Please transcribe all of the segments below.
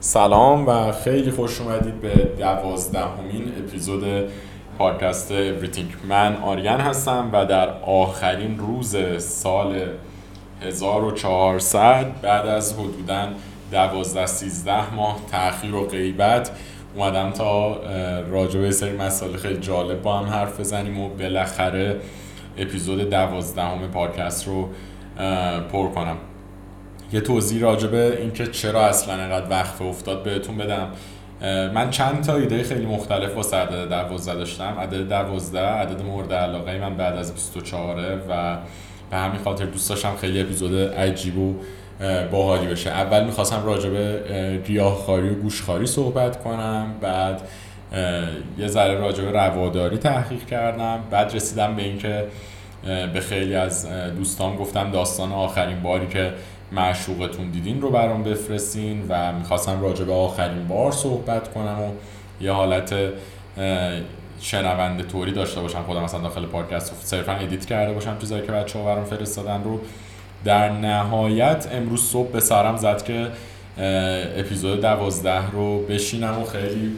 سلام و خیلی خوش اومدید به دوازدهمین اپیزود پادکست Everything. من آریان هستم و در آخرین روز سال 1400 بعد از حدودا 12 13 ماه تاخیر و غیبت اومدم تا راجع به سری مسائل خیلی جالب با هم حرف بزنیم و بالاخره اپیزود دوازدهم پادکست رو پر کنم. یه توضیح راجع به اینکه چرا اصلا انقدر وقفه افتاد بهتون بدم. من چند تا ایده خیلی مختلف واسه عدد دوازده داشتم. عدد دوازده عدد مورد علاقه من بعد از 24 و به همین خاطر دوست داشتم خیلی اپیزود عجیب و باحالی بشه. اول می‌خواستم راجع به و گوشخواری صحبت کنم. بعد یه ذره راجع به رواداری تحقیق کردم. بعد رسیدم به اینکه به خیلی از دوستان گفتم داستان آخرین باری که معشوقتون دیدین رو برام بفرستین و می‌خواستم راجع به آخرین بار صحبت کنم و یه حالت شنونده طوری داشته باشم. خودم مثلا داخل پادکست صرفا edit کرده باشم چیزایی که بچه ها برام فرستادن رو. در نهایت امروز صبح به سرم زد که اپیزود دوازده رو بشینم و خیلی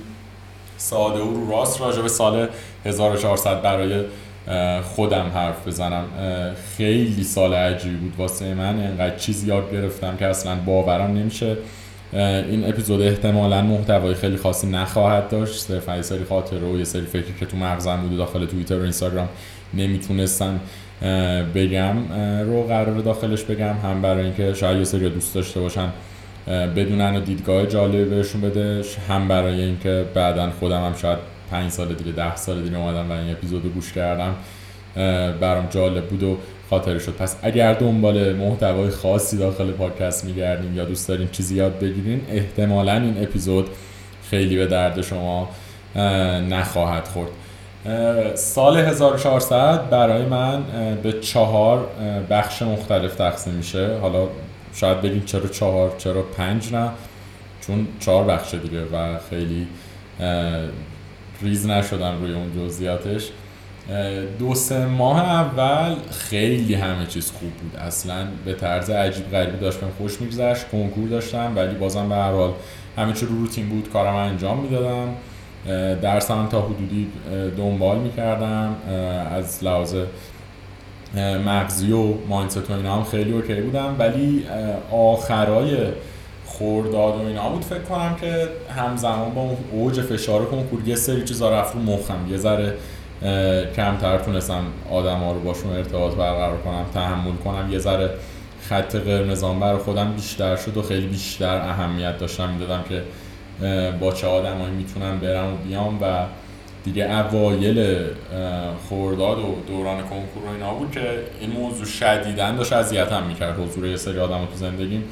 ساده و رو راست راجع به سال 1400 برای خودم حرف بزنم. خیلی سال عجیبی بود واسه من. انقدر چیز یاد گرفتم که اصلا باورم نمیشه. این اپیزود احتمالا محتوای خیلی خاصی نخواهد داشت. صرفا یه سری خاطره و یه سری فکری که تو مغزم بوده داخل توییتر و اینستاگرام نمی‌تونستم بگم رو قرار داخلش بگم. هم برای اینکه شاید یه سری دوست داشته باشن بدونن و دیدگاه جالبی بهشون بده هم برای اینکه بعدا خودم هم شاید پنج سال دیگه ده سال دیگه اومدم و این اپیزود گوش کردم. برام جالب بود و خاطر شد. پس اگر دنبال محتوای خاصی داخل پادکست میگردیم یا دوست دارین چیزی یاد بگیرین احتمالا این اپیزود خیلی به درد شما نخواهد خورد. سال 1400 برای من به چهار بخش مختلف تقسیم میشه. حالا شاید بگیم چرا چهار چرا پنج نه؟ چون چهار بخش دیگه و خیلی ریز نشدم روی اون جزئیاتش. دو سه ماه اول خیلی همه چیز خوب بود. اصلا به طرز عجیب غریبی داشت بهم خوش میگذشت کنکور داشتم ولی بازم به هر حال همه چی رو روتین بود کارم انجام می‌دادم. درسم تا حدودی دنبال می‌کردم. از لحاظ مغزی و ماینست و اینا هم خیلی اوکی بودم. ولی آخرای خورداد و اینا بود. فکر کنم که همزمان با اوج فشار کنکور یه سری چیزا رفت رو مخم. یه ذره کمتر تونستم آدم ها رو باشون ارتباط برقرار کنم تحمل کنم. یه ذره خط قرمزان برای خودم بیشتر شد و خیلی بیشتر اهمیت داشتم. می‌دادم که با چه آدمایی می‌تونم برم و بیام و دیگه اوایل خورداد و دوران کنکور و اینا بود که این موضوع شدیدن داشت اذیتم می‌کرد. حضور یه سری آدم تو زندگیم.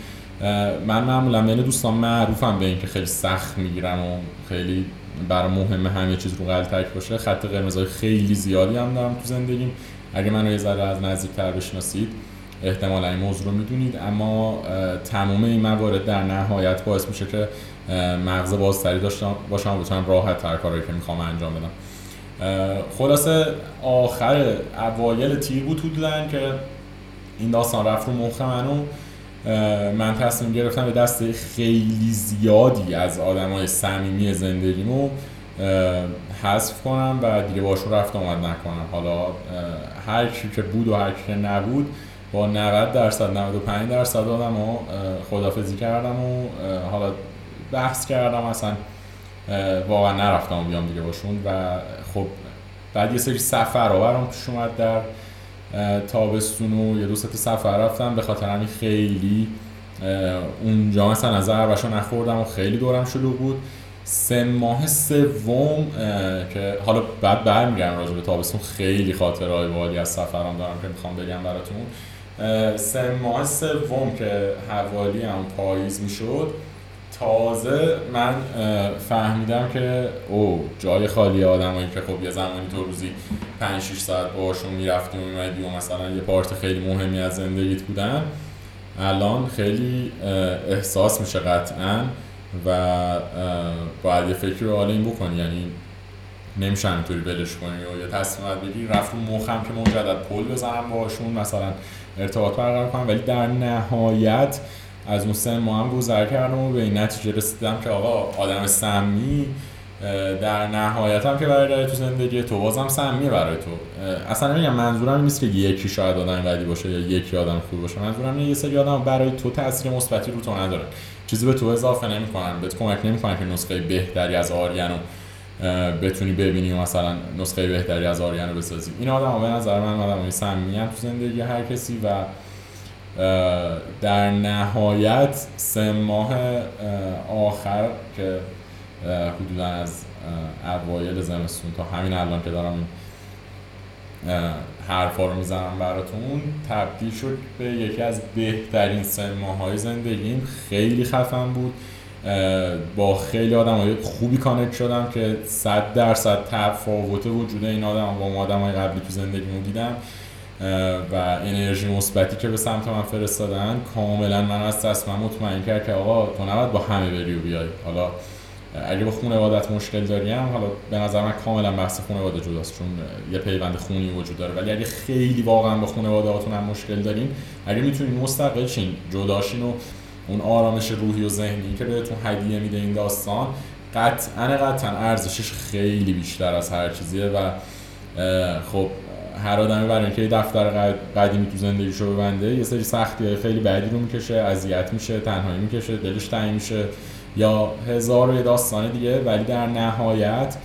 من معمولا بین دوستان معروفم به اینکه خیلی سخت می‌گیرم و خیلی برای مهمه همه چیز رو غلطک باشه. خط قرمزای خیلی زیادی هم دارم تو زندگیم. اگه من رو یه ذره از نزدیکتر بشناسید احتمالا این موضوع رو می‌دونید. اما تمام این موارد در نهایت باعث میشه که مغز بازتری داشته باشم و بتونم راحت تر کارهایی که می‌خوام انجام بدم. خلاصه آخر اوایل تیر بود که این داستان رفت رو مخ منو من تصمیم گرفتم به دست خیلی زیادی از آدم های صمیمی زندگیمو حذف کنم و دیگه باشون رفت آمد نکنم. حالا هر کی که بود و هر کی که نبود با 90 درصد 95 درصد آدم ها خدافزی کردم و حالا بحث کردم اصلا واقعا نرفتم بیام دیگه باشون و خب بعد یه سری سفر برام پیش اومد در تابستون و یه دو سفر رفتم. به خاطر همین خیلی اونجا مثلا از عربشو نخوردم و خیلی دورم شلوغ بود. سه ماه سوم که حالا بعد برمیگردم راجع به تابستون. خیلی خاطرهای والی از سفرام دارم که می‌خوام بگم براتون. سه ماه سوم که حوالی هم پاییز می‌شد تازه من فهمیدم که او جای خالی آدمایی که خب یه زمانی تو روزی 5 6 ساعت باهاشون و میمدی و مثلا یه پارت خیلی مهمی از زندگیت بودن. الان خیلی احساس میشه قطعا و باید یه فکر رو حالا این بکنی. یعنی نمیشه همینطوری بلش کنی و یه تصمیم بگی رفت رو مخم که مجدد پل بزنم باشون مثلا ارتباط برقرار کنم. ولی در نهایت از اون سن ما هم گذر کردم و به این نتیجه رسیدم که آقا آدم سمی در نهایت هم که برای تو زندگی تو بازم سمیه برای تو. اصلا نمیگم منظورم این نیست که یکی شاید آدم بدی باشه یا یکی آدم خوب باشه. منظورم یه سری آدم برای تو تاثیر مثبتی رو تو ندارن. چیزی به تو اضافه نمی‌کنن بهت کمک نمی‌کنن که نسخه بهتری از آریانو بتونی ببینی مثلا نسخه بهتری از آریانو بسازی. این آدم به نظر من آدم سمی تو زندگی هر کسی و در نهایت سه ماه آخر که حدودا از اوایل زمستون تا همین الان که دارم حرفا رو می‌زنم براتون تبدیل شد به یکی از بهترین سه های زندگیم. خیلی خفن بود. با خیلی آدم های خوبی کانکت شدم که صد درصد تفاوت وجود این آدم با آدم های قبلی تو زندگیمو دیدم. و انرژی مثبتی که به سمت من فرستادن کاملا من از تصمیم مطمئن کرد که آقا تو نباید با همه بری و بیای. حالا اگه با خانوادت مشکل داری هم حالا به نظر من کاملا بحث خانواده جداست چون یه پیوند خونی وجود داره. ولی اگه خیلی واقعا با خانواده هاتون هم مشکل دارین اگه می‌تونین مستقل شین جداشین و اون آرامش روحی و ذهنی که بهتون هدیه میده این داستان قطعا قطعا ارزشش خیلی بیشتر از هر چیزیه. و خب هر آدمی برای اینکه دفتر قدیمی تو زندگیشو ببنده یه سری سختی های خیلی بعدی رو می‌کشه اذیت میشه تنهایی می‌کشه دلش تنگ میشه. یا هزار و یه داستان دیگه ولی در نهایت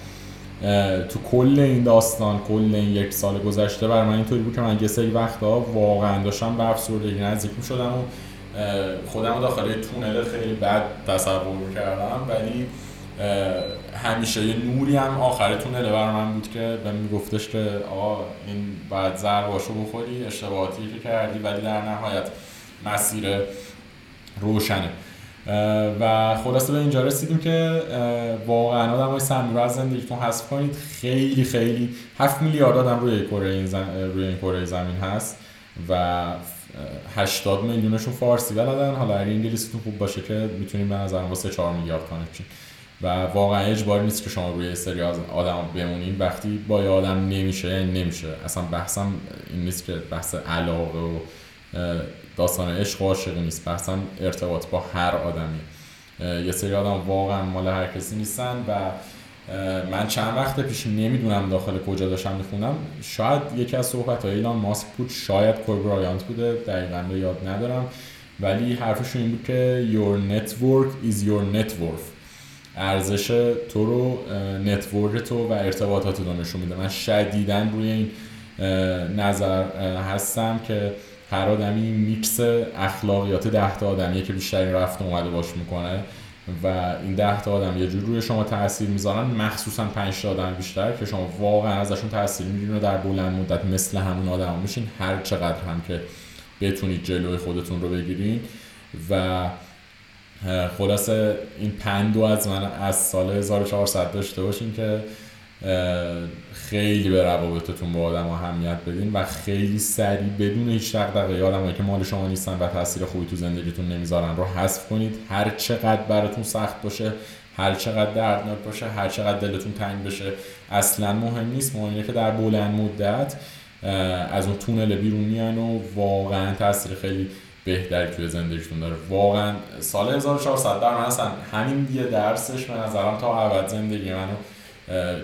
تو کل این داستان کل این یک سال گذشته برای من اینطوری بود که من یه سری وقتا واقعا داشتم به افسردگی نزدیک می شدم و خودم داخل تونل خیلی بد تصور کردم. ولی همیشه یه نوری هم آخر تونل برای من بود که به من گفتش که آقا این باید پاشو بخوری اشتباهاتی که کردی ولی در نهایت مسیر روشنه. و خلاصه به اینجا رسیدیم که واقعا آدم های سمی رو از زندگیتون حذف کنید. خیلی خیلی هفت میلیارد آدم روی کره این, روی این کره زمین هست و 80 میلیونشون فارسی بلدن. حالا اگه انگلیسیتون خوب باشه که می‌تونیم به نظرم واسه 4 میلیارد connection. و واقعا اجباری نیست که شما روی سری از آدم بمونین. وقتی با یه آدم نمیشه یعنی نمیشه. اصلا بحثم این نیست که بحث علاقه و داستان عشق و عاشقی نیست. بحثم ارتباط با هر آدمی. یه سری آدم واقعا مال هر کسی نیستن و من چند وقت پیش نمی‌دونم داخل کجا داشتم می‌خونم شاید یکی از صحبت های ایلان ماسک بود. شاید کوربرایانت بوده. دقیقا رو یاد ندارم. ولی حرفشون این بود که your network is your net ارزش تو رو network تو و ارتباطات رو نشون میده. من شدیدا روی این نظر هستم که هر آدمی میکس اخلاقیات ده تا آدمیه که بیشترین رفت اومده باش می‌کنه و این ده تا آدم یه جور روی شما تاثیر می‌ذارن مخصوصا پنج تا آدم بیشتر که شما واقعا ازشون تاثیر می‌گیرین و در بلند مدت مثل همون آدم میشین هر چقدر هم که بتونید جلوی خودتون رو بگیرین. و خلاصه این پندو از من از سال 1400 داشته باشین که خیلی به روابطتون با آدم اهمیت بدین و خیلی سریع بدون هیچ دقدقه آدمایی که مال شما نیستن و تاثیر خوبی تو زندگیتون نمی‌ذارن رو حذف کنید. هر چقدر براتون سخت باشه هر چقدر دردناک باشه هر چقدر دلتون تنگ بشه اصلا مهم نیست. مهم اینه که در بلند مدت از اون تونل بیرون میان و واقعا تاثیر خیلی بهتری توی زندگیتون داره. واقعا سال 1400 در من اصلا همین یه درسش به نظرم تا ابد زندگی منو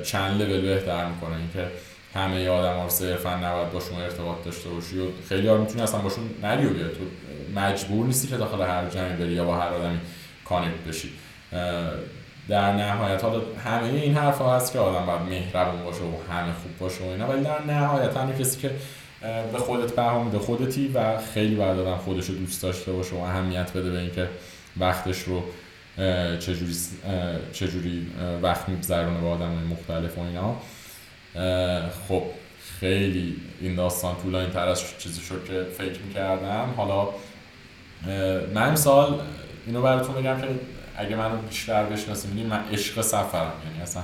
چند لول بهتر می‌کنه. اینکه همه آدم ها صرفا نباید باشون ارتباط داشته باشی و خیلی ها می‌تونی اصلا باشون نری و تو مجبور نیستی که داخل هر جمعی بری یا با هر آدمی کانکت بشی. در نهایت حالا همه این حرف ها هست که آدم باید مهربون باشه و همه خوب باشه و اینا ولی در نهایت همه کسی که به خودت بها میده خودتی و خیلی باید آدم خودش رو دوست داشته باشه و اهمیت بده به اینکه وقتش رو چجوری چجوری وقت میگذرونه با آدم مختلف و اینا. خب خیلی این داستان طولانی تر از چیزی شد که فکر می‌کردم. حالا من امسال اینو براتون بگم که اگه منو بیشتر بشناسیم من عشق سفرم. یعنی اصلا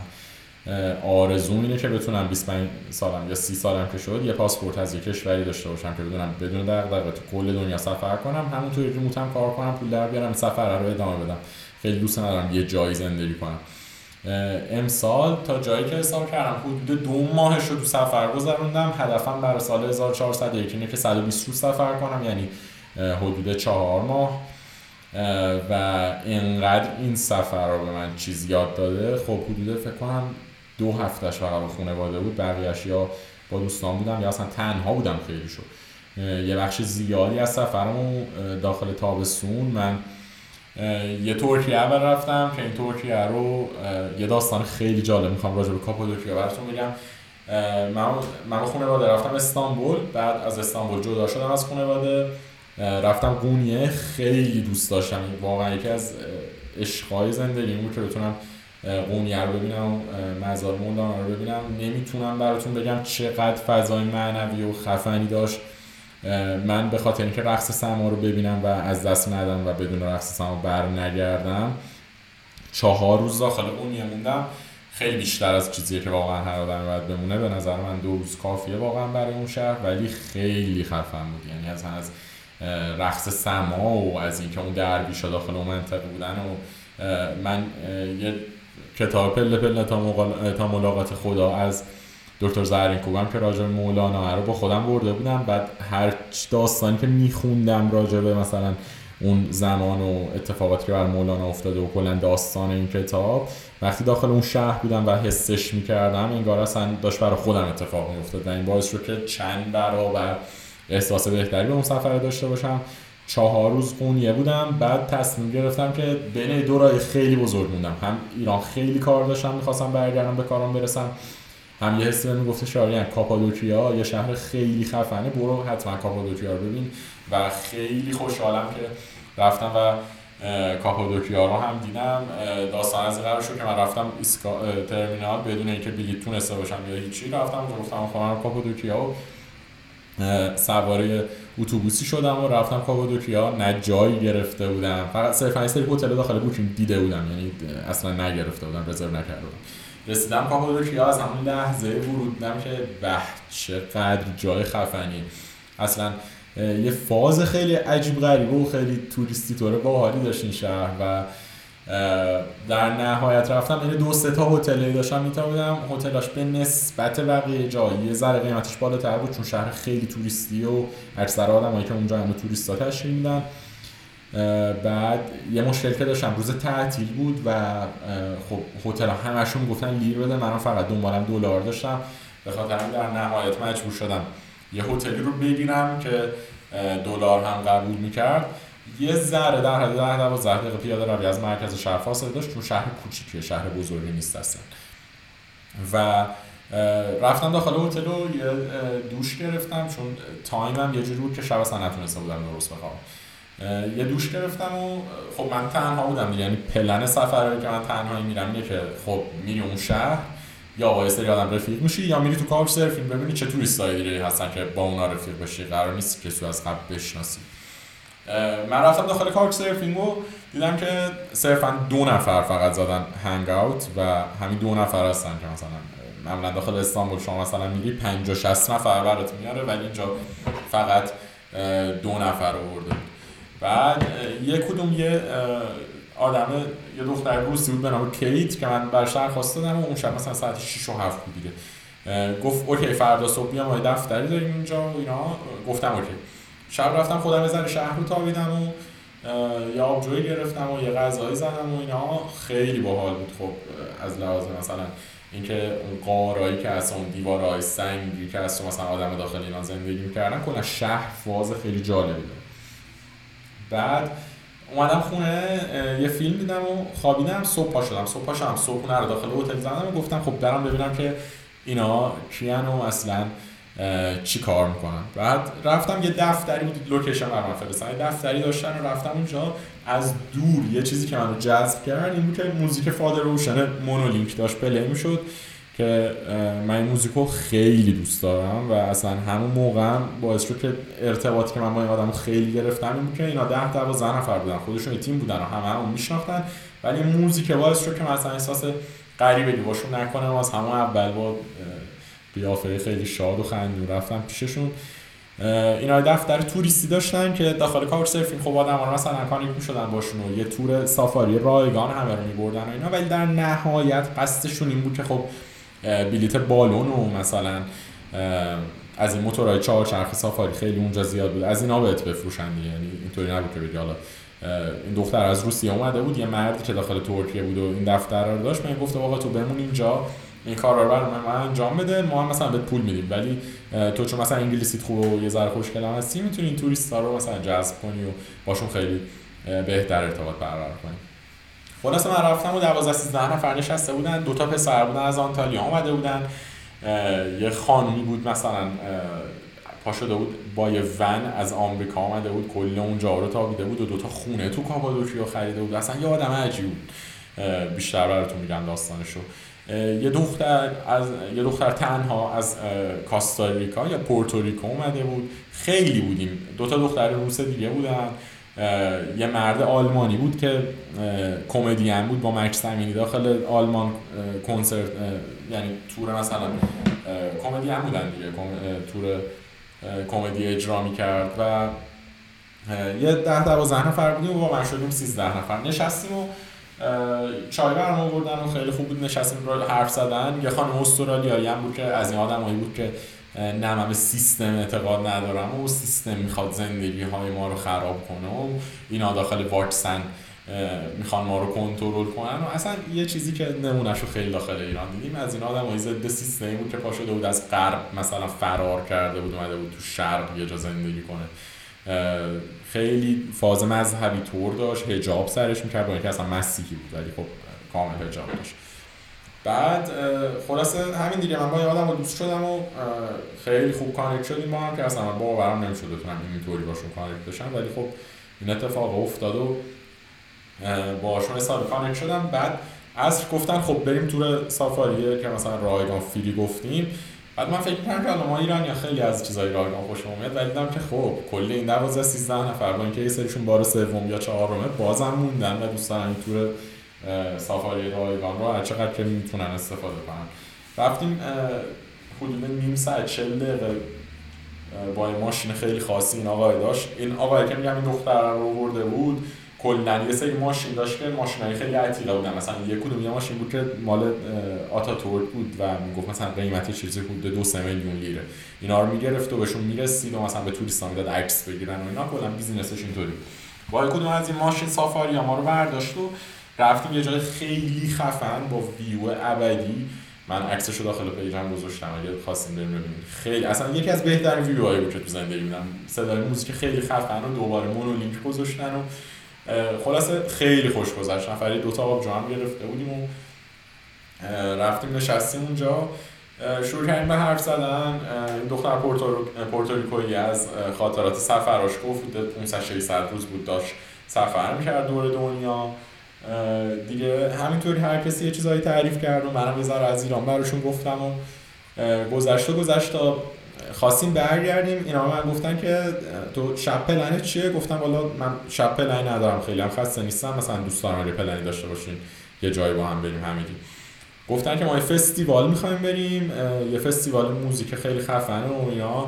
آرزوم اینه که بتونم 25 سالم یا 30 سالم که شد یه پاسپورت از یه کشوری داشته باشم که بدونم بدون دغدغه تو کل دنیا سفر کنم همونطوری ریموتم کار کنم پول در بیارم سفر رو ادامه بدم. خیلی دوست ندارم یه جایی زندگی کنم. امسال تا جایی که حساب کردم حدود دو ماهش رو تو سفر گذروندم هدفم برای سال 1401 اینه که 120 روز سفر کنم یعنی حدود چهار ماه. و اینقدر این سفر رو به من چیز یاد داده خب حدود فکر کنم دو هفتهش فقط با خانواده بود بقیهش یا با دوستان بودم یا اصلا تنها بودم خیلی شد یه بخش زیادی از سفرمو داخل تابستون من یه ترکیه اول رفتم که این ترکیه رو یه داستان خیلی جالب می‌خوام راجع به کاپادوکیا براتون بگم. من من با خانواده رفتم استانبول بعد از استانبول جدا شدم از خانواده رفتم قونیه خیلی دوست داشتم. واقعا یکی از عشقهای زندگی بود که بتونم قونیه رو ببینم مزار مولانا رو ببینم. نمی‌تونم براتون بگم چقدر فضای معنوی و خفنی داشت. من به خاطر اینکه رقص سما رو ببینم و از دست ندم و بدون رقص سما بر نگردم چهار روز داخل قونیه موندم. خیلی بیشتر از چیزیه که واقعا هر باید بمونه. به نظر من دو روز کافیه واقعا برای اون شهر ولی خیلی خفن بود. یعنی از از رقص سما و از اینکه اون درویشا داخل اون منطقه بودن و من یه کتاب پله پله تا, ملاقات خدا از دکتر زهرین کوبم که راجع مولانا رو با خودم برده بودم. بعد هر داستانی که میخوندم راجع به مثلا اون زمان و اتفاقاتی که بر مولانا افتاده و کلا داستان این کتاب وقتی داخل اون شهر بودم و حسش می‌کردم انگار اصلا داشت برای خودم اتفاق میافتاد. و این باعث شد که چند برابر احساس بهتری به اون سفر داشته باشم. چهار روز قونیه بودم بعد تصمیم گرفتم که بین دو راه خیلی بزرگ موندم. هم ایران خیلی کار داشتم می‌خواستم برگردم به کارم برسم. هم یه حسی بهم گفته شاریان کاپادوکیا یه شهر خیلی خفنه برو حتما کاپادوکیا رو ببین. و خیلی خوشحالم که رفتم و کاپادوکیا رو هم دیدم. داستان از قرار شد که من رفتم اسکا... ترمینال. بدون اینکه بلیط تونسته باشم یا هیچی رفتم گفتم خواهم کاپادوکیا. و سواره اتوبوسی شدم و رفتم کاپادوکیا نه جایی گرفته بودم. فقط صرفا این سری هتل داخل بوکینگ دیده بودم. یعنی اصلا نگرفته بودم رزرو نکرده بودم. رسیدم کاپادوکیا از همون لحظه ورود دیدم که به چقدر جای خفنی. اصلا یه فاز خیلی عجیب غریب و خیلی توریستی طوره باحالی داشت این شهر و در نهایت رفتم. یعنی دو سه تا هتلی داشتم می‌تونم هتلاش به نسبت بقیه جایی یه ذره قیمتش بالاتر بود چون شهر خیلی توریستی و اکثر آدمایی که اونجا هم توریستا تشکیل میدن. بعد یه مشکل که داشتم روز تعطیل بود و خب هتل همشون گفتن لیر بده من فقط دنبالم دلار داشتم. به خاطر در نهایت مجبور شدم یه هتلی رو بگیرم که دلار هم قبول می‌کرد. یه ذره در حد ده دوازده دقیقه پیاده روی از مرکز شهر فاصله داشت چون شهر کوچیکیه شهر بزرگی نیست اصلا. و رفتم داخل هتل و یه دوش گرفتم چون time م یه جوری بود که شب اصلا نتونسته بودم درست بخوابم یه دوش گرفتم و خب من تنها بودم یعنی پلن سفر که من تنهایی میرم یه که خب میری اون شهر یا با یه سری آدم رفیق میشی یا میری تو Couchsurfing ببینی چه توریستای دیگه هستن که با اونا رفیق بشی. قرار نیست که تو از قبل بشناسی. من رفتم داخل Couchsurfing و دیدم که صرفا دو نفر فقط زدن hangout و همین دو نفر هستن که مثلا معمولا داخل استانبول شما مثلا میگی 50 60 نفر برات میاره ولی اینجا فقط دو نفر آورده بعد یه کدوم یه آدم یه دختر روسی بود به نام کیت که من برش درخواست دادم و اون شب مثلا ساعت 6 و 7 بود دیگه. گفت okay فردا صبح بیام دفتری داریم اینجا و اینا. گفتم okay. شب رفتم خودم یه شهر رو تابیدم و یه آبجویی گرفتم و یه غذایی زدم و اینا. خیلی باحال بود خب از لحاظ مثلا اینکه اون قارایی که از اون دیوارهای سنگی که از مثلا آدم داخل اینا زندگی می‌کردن کلا شهر فاز خیلی جالبی داره بعد اومدم خونه یه فیلم دیدم و خوابیدم صبح پا شدم. صبح پا شدم صبح رو داخل هتل زدم و گفتم خب برم ببینم که اینا کیان و اصلا چی کار می‌کنن؟ بعد رفتم یه دفتری بود لوکیشن برام فرستادن یه دفتری داشتن و رفتم اونجا. از دور یه چیزی که منو جذب کرد این بود که موزیک فادر روشن مونولینک داشت پلی می‌شد که من این موزیکو خیلی دوست دارم و اصلا همون موقع باعث شد ارتباطی که من با این آدمو خیلی گرفتم این که اینا ده تا نفر بودن. خودشون تیم بودن و همه همون میشناختن. ولی موزیک باعث شد که مثلا احساس غریبه باشون نکنم از همون اول با قیافه خیلی شاد و خندون رفتم پیششون. اینا دفتر توریستی داشتن که داخل کاوچ سرفینگ خب آدم ها مثلا کانیک می‌شدن باشون و یه تور سافاری رایگان همه رو میبردن و اینا. ولی در نهایت قصدشون این بود که خب بلیت بالون و مثلا از این موتورهای چهار چرخ سافاری خیلی اونجا زیاد بود. از اینا بهت بفروشن یعنی اینطوری نبود که بگی حالا این دختر از روسیه اومده بود یه مردی که داخل ترکیه بود و این دفتر رو داشت من گفته آقا تو بمون اینجا. این کار رو من انجام بده. ما هم مثلا به پول میدیم. ولی تو چون مثلا انگلیسیت خوب و یه ذره خوشگل هستی می‌تونی این توریستا رو مثلا جذب کنی و باشون خیلی بهتر ارتباط برقرار کنی. خلاص من رفتم و 12 13 نفر نشسته بودن. دو تا پسر بودن از آنتالیا اومده بودن. یه خانمی بود مثلا پا شده بود با یه ون از آمریکا آمده بود. کل اونجا رو تابیده بود و دوتا خونه تو کاپادوکیا خریده بود. اصلا یه آدم عجیب بود. بیشتر براتون میگم داستانشو. یه دختر از یه دختر تنها از کاستاریکا یا پورتوریکو اومده بود. خیلی بودیم. دو تا دختر روس دیگه بودن. یه مرد آلمانی بود که کمدین بود با مکس امینی. داخل آلمان کنسرت یعنی تور مثلا کمدین بودن دیگه. تور کمدی اجرا می‌کرد و یه ده دوازده نفر بودیم و با من شدیم سیزده نفر. نشستیم و چای برام آوردن و خیلی خوب بود نشستیم رو حرف زدن. یه خانم استرالیایی هم بود که از این آدمایی بود که نه من به سیستم اعتقاد ندارم و سیستم می‌خواد زندگی های ما رو خراب کنه و اینا داخل واکسن می‌خوان ما رو کنترل کنن و اصلا یه چیزی که نمونهش رو خیلی داخل ایران دیدیم. از این آدم های ضد سیستمی بود که پا شده بود از غرب مثلا فرار کرده بود اومده بود تو شرق یه جا زندگی کنه. خیلی فاز مذهبی طور داشت. حجاب سرش می‌کرد با اینکه اصلا مسیحی بود ولی خب کامل حجاب داشت. بعد خلاصه همین دیگه من با یه آدم دوست شدم و خیلی خوب connect شدیم با هم که اصلا من باورم نمی‌شد بتونم اینطوری باشون connect بشم ولی خب این اتفاق افتاد و باشون حساب connect شدم. بعد از گفتن خب بریم تور سافاریه که مثلا رایگان free ای گفتیم. بعد من فکر می‌کردم که ما ایران یا خیلی از چیزای رایگان خوشم اومد ولی دیدم که خب کل این 12 13 نفر با اینکه یه سریشون بار سوم یا چهارمه بازم موندن و دوست دارن این تور سافاری رایگان رو هر چقدر که می‌تونن استفاده کنن. رفتیم حدود نیم ساعت 40 دقیقه با ماشین خیلی خاصی این آقای داشت. این آقای که میگم این دختر رو برده بود کلا یه سری ماشین داشت که ماشینای خیلی عتیقه بودن. مثلا یه کدوم یه ماشین بود که مال آتاتورک بود و می‌گفت مثلا قیمتی چیزی بود دو سه میلیون لیره. اینا رو می‌گرفت و بهشون می‌رسید و مثلا به توریستا می‌داد عکس بگیرن و اینا. کلا بیزینسش اینطوری با کدوم از این ماشین سافاری ما رو برداشت و رفتیم یه جای خیلی خفن با ویو ابدی. من عکسشو داخل پیجم گذاشتم. اگه خواستین بریم ببینید خیلی اصلا یکی از بهترین ویوهایی بود که تو زندگی صدای موزیک خیلی خفن و دوباره مونولینک گذاشتن و خلاصه خیلی خوش گذشت. نفری دو تا آب جام گرفته بودیم و رفتیم نشستیم اونجا. شروع کردیم به حرف زدن. این دختر پورتوریکویی از خاطرات سفراش گفت 500 600 روز بود داشت سفر می‌کرد دور دنیا. دیگه همینطوری هر کسی یه چیزایی تعریف کرد و منم یه از ایران براشون گفتم و گذشته گذشت تا خواستیم برگردیم. اینا من گفتن که تو شب پلنت چیه؟ گفتم والا من شب پلنی ندارم خیلی. هم خسته نیستم. مثلا دوست دارم یه داشته باشین. یه جایی با هم بریم همگی گفتن که ما یه فستیوال می‌خوایم بریم. یه فستیوال music خیلی خفنه و اینا.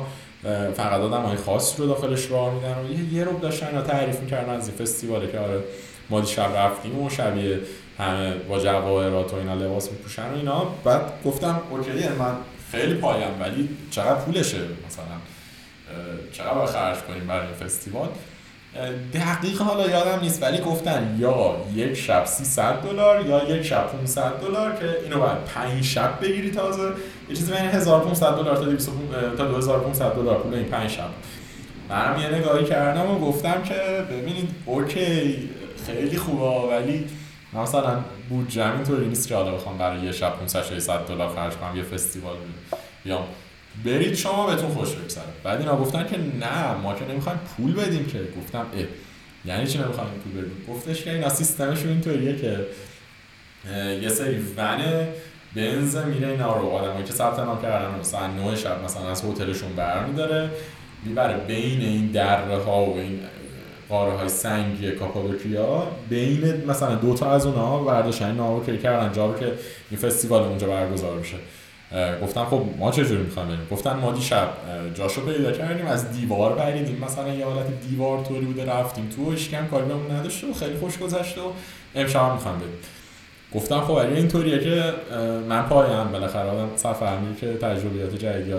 فقط آدم های خاص رو داخلش راه میدن. و یه یه رو داشتن تعریف می‌کردن از این فستیواله که آره ما شب رفتیم و شبیه همه با جواهرات و اینا لباس میپوشن و اینا. بعد گفتم okay من خیلی پایه‌م ولی چقدر پولشه مثلا. چقدر خرج کنیم برای فستیوال؟ دقیق حالا یادم نیست ولی گفتن یا یک شب 300 دلار یا یک شب 500 دلار که اینو باید 5 شب بگیری تازه. یه چیزی بین 1500 دلار تا 200 تا 2500 دلار پول این 5 شب. منم یه نگاهی کردم و گفتم که ببینید اوکی خیلی خوبه ولی مثلا بودجه اینطوری نیست که حالا بخوام برای یه شب 500 600 دلار خرج کنم یه فستیوال بیام برید شما بهتون خوش بگذره. بعد اینا گفتن که نه ما که نمی‌خوایم پول بدیم که. گفتم اه یعنی چی نمی‌خوایم پول بدیم؟ گفتش که اینا سیستمشون اینطوریه که یه سری ون بنز میره اینا رو. آدمایی که ثبت نام کردن مثلا 9 شب مثلا از هتلشون برمیداره می‌بره بین این دره ها و این قاره های سنگی کاپادوکیا بین مثلا دو تا از اونها برداشتن نامو که کردن جا که این فستیوال اونجا برگزار بشه گفتم خب ما چه جوری می‌خوایم بریم؟ گفتن ما دیشب جاشو پیدا کردیم از دیوار پریدیم مثلا یه حالت دیوار طوری بوده رفتیم تو اشکم کاری بهمون نداشته و خیلی خوش گذشته و امشب می‌خوام بریم. گفتم خب اگه اینطوریه که من پایم. بالاخره آدم سفر که تجربیات جدید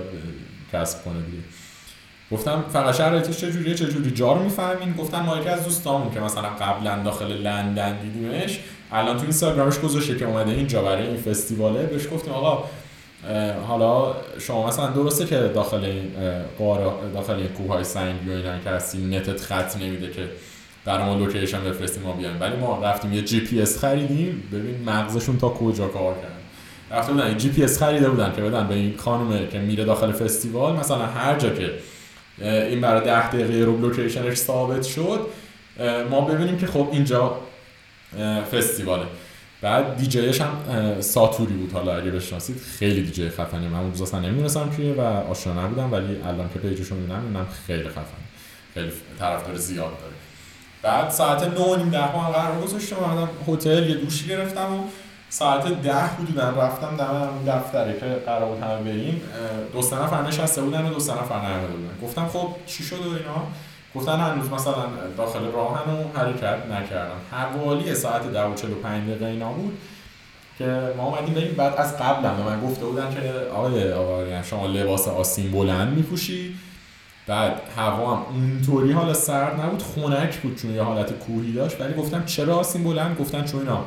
کسب کنه دیگه. گفتم فقط شرایطش چجوریه چجوری رو می‌فهمین؟ گفتم ما یکی از دوستامون که مثلا قبلا داخل لندن دیدیمش الان تو اینستاگرامش گذاشته که اومده اینجا برای این فستیواله. بهش گفتیم آقا حالا شما مثلا درسته که داخل این داخل این کوه های سنگی و اینا که هستی نتت خط نمیده که برای ما location بفرستیم ما بیایم. ولی ما رفتیم یه جی پی اس خریدیم. ببین مغزشون تا کجا کار کرد رفته بودن جی پی اس خریده بودن که بدن به این خانومه که میره داخل فستیوال مثلا هر جا که این برای ده دقیقه رو location ش ثابت شد. ما ببینیم که خب اینجا فستیواله. بعد دیجیش هم Satori بود. حالا اگه بشناسید خیلی دیجی خفنی. من اون روز اصلا نمی‌دونستم کیه و آشنا نبودم ولی الان که page شون می‌بینم می‌بینم خیلی خفن خیلی طرفدار زیاد داره. بعد ساعت 9 نیم ده هم قرار گذاشتم. اومدم هتل یه دوشی گرفتم و ساعت ده حدودا رفتم دم دفتره که قرار بود همه بریم. دو سه نفر نشسته بودن و دو سه نفر بودن. گفتم خب چی شد و اینا؟ گفتن هنوز مثلا داخل راهن و حرکت نکردم حوالی ساعت ده و چلو پنج دقیقه اینا بود که ما اومدیم بریم. بعد از قبل به من گفته بودن که آقای آقای شما لباس آسین بلند میپوشی. بعد هوا هم اونطوری حالا سرد نبود. خنک بود چون یه حالت کوهی داشت. ولی گفتم چرا آسین بلند؟ گفتن چون اینا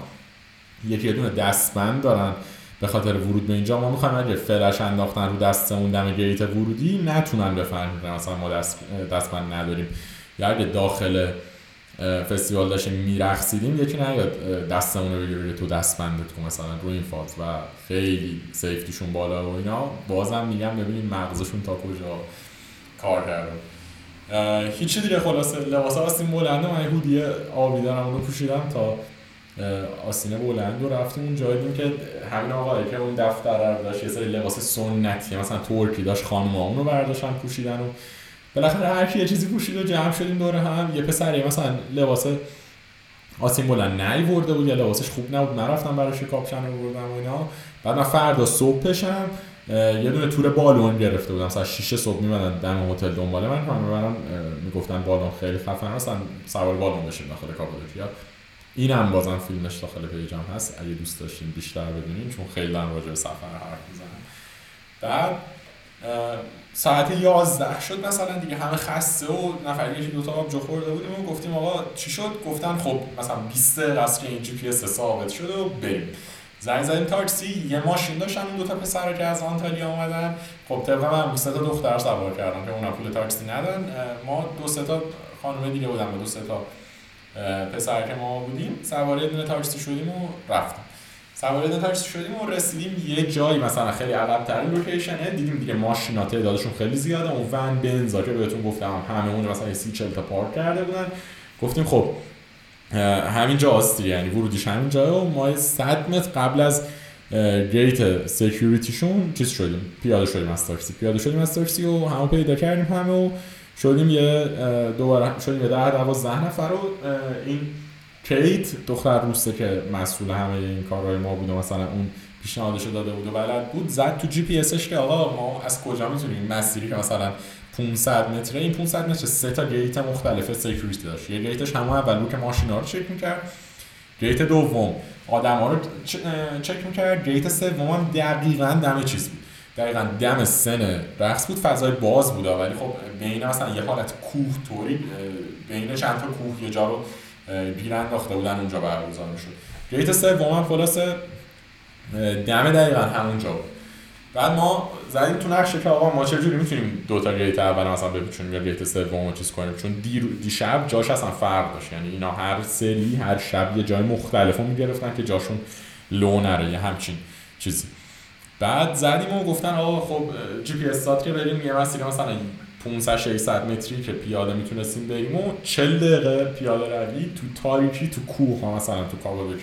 یکی یه دونه دستبند دارن به خاطر ورود به اینجا. ما می‌خوایم اگه فلش انداختن رو دستمون دم گیت ورودی نتونن بفهمن مثلا ما دست دستبند نداریم. یا اگه داخل فستیوال داشتیم میرقصیدیم یکی نیاد دستمون رو بگیره تو دستبندت کن مثلا رو این فاز و خیلی سیفتیشون بالا و اینا. بازم میگم ببینید مغزشون تا کجا کار کردن. هیچی دیگه خلاصه. لباس آستین بلنده من هودی آبی دارم اونو پوشیدم تا آسینه بلند و رفتیم اون جایی که همین آقایی که اون دفتر رو داشت یه سری لباس سنتی مثلا ترکی داشت خانم اون رو برداشتن پوشیدن و بالاخره هر کی یه چیزی پوشید و جمع شدیم دوره هم. یه پسری مثلا لباس آسین بلند نیورده بود یا لباسش خوب نبود نرفتم براش کاپشن رو بردم و اینا. بعد من فردا صبحشم یه دونه تور بالون گرفته بودم. مثلا 6 صبح میومدن دم هتل دنبال من. من می‌گفتن بالون خیلی خفن هستن سوار بالون بشیم داخل کاپادوکیا اینم بازم فیلمش داخل page م هست. اگه دوست داشتین بیشتر بدونین چون خیلی دارم راجع سفر حرف می‌زنم. بعد ساعت 11 شد مثلا دیگه همه خسته و نفری یکی دو تا آبجو خورده بودیم و گفتیم آقا چی شد؟ گفتن خب مثلا 20 دقیقه که این GP ثابت شده و بریم. زنگ زدیم تاکسی یه ماشین داشتن اون دو تا پسر که از آنتالیا اومدن. خب طبق من سه تا دختر سوار کردم که اونا پول تاکسی ندن. ما دو سه تا خانم دیگه بودن و دو سه تا پسر که ما بودیم. سوار دونه تاکسی شدیم و رفتیم. سوار دونه تاکسی شدیم و رسیدیم یه جایی مثلا خیلی عقب ترین لوکیشنه دیدیم دیگه ماشینا تعدادشون خیلی زیاده. اون ون بنزا که بهتون گفتم همه اون مثلا سی چل تا پارک کرده بودن. گفتیم خب همین جاست یعنی ورودیش همین جائه و ما 100 متر قبل از gate security شون چیز شدیم. پیاده شدیم از تاکسی. پیاده شدیم از تاکسی و همه پیدا کردیم همه و شدیم یه دوباره شدیم یه ده دوازده نفر و این کیت دختر روسته که مسئول همه این کارهای ما بود و مثلا اون پیشنهادش داده بود و بلد بود زد تو جی پی اسش که آقا ما از کجا می‌تونیم مسیری که مثلا 500 متره این 500 متر سه تا گیت مختلف security داشت. یه گیتش همون اول که ماشینا رو چک می‌کرد. گیت دوم. آدم ها رو چک می‌کرد. گیت سوم هم دقیقا دم چیز بود. دقیقا دم سن رقص بود فضای باز بود ولی خب بین مثلا یه حالت کوه طوری بین چند تا کوه یه جا رو گیر انداخته بودن اونجا برگزار می‌شد. گیت سوم هم خلاصه دم دقیقا همونجا بود. بعد ما زدیم تو نقشه که آقا ما چجوری می‌تونیم دو تا گیت اول مثلا بپیچونیم یا گیت سوم چیز کنیم؟ چون دیر دیشب جاش اصلا فرق داشت. یعنی اینا هر سری هر شب یه جای مختلف رو می‌گرفتن که جاشون لو نره یه همچین چیزی. بعد زدیم و گفتن آقا خب جی پی اس که بریم یه مسیر مثلا 500 600 متری که پیاده می‌تونستیم بریم و 40 دقیقه پیاده روی تو تاریکی تو کوه ها مثلا تو کابل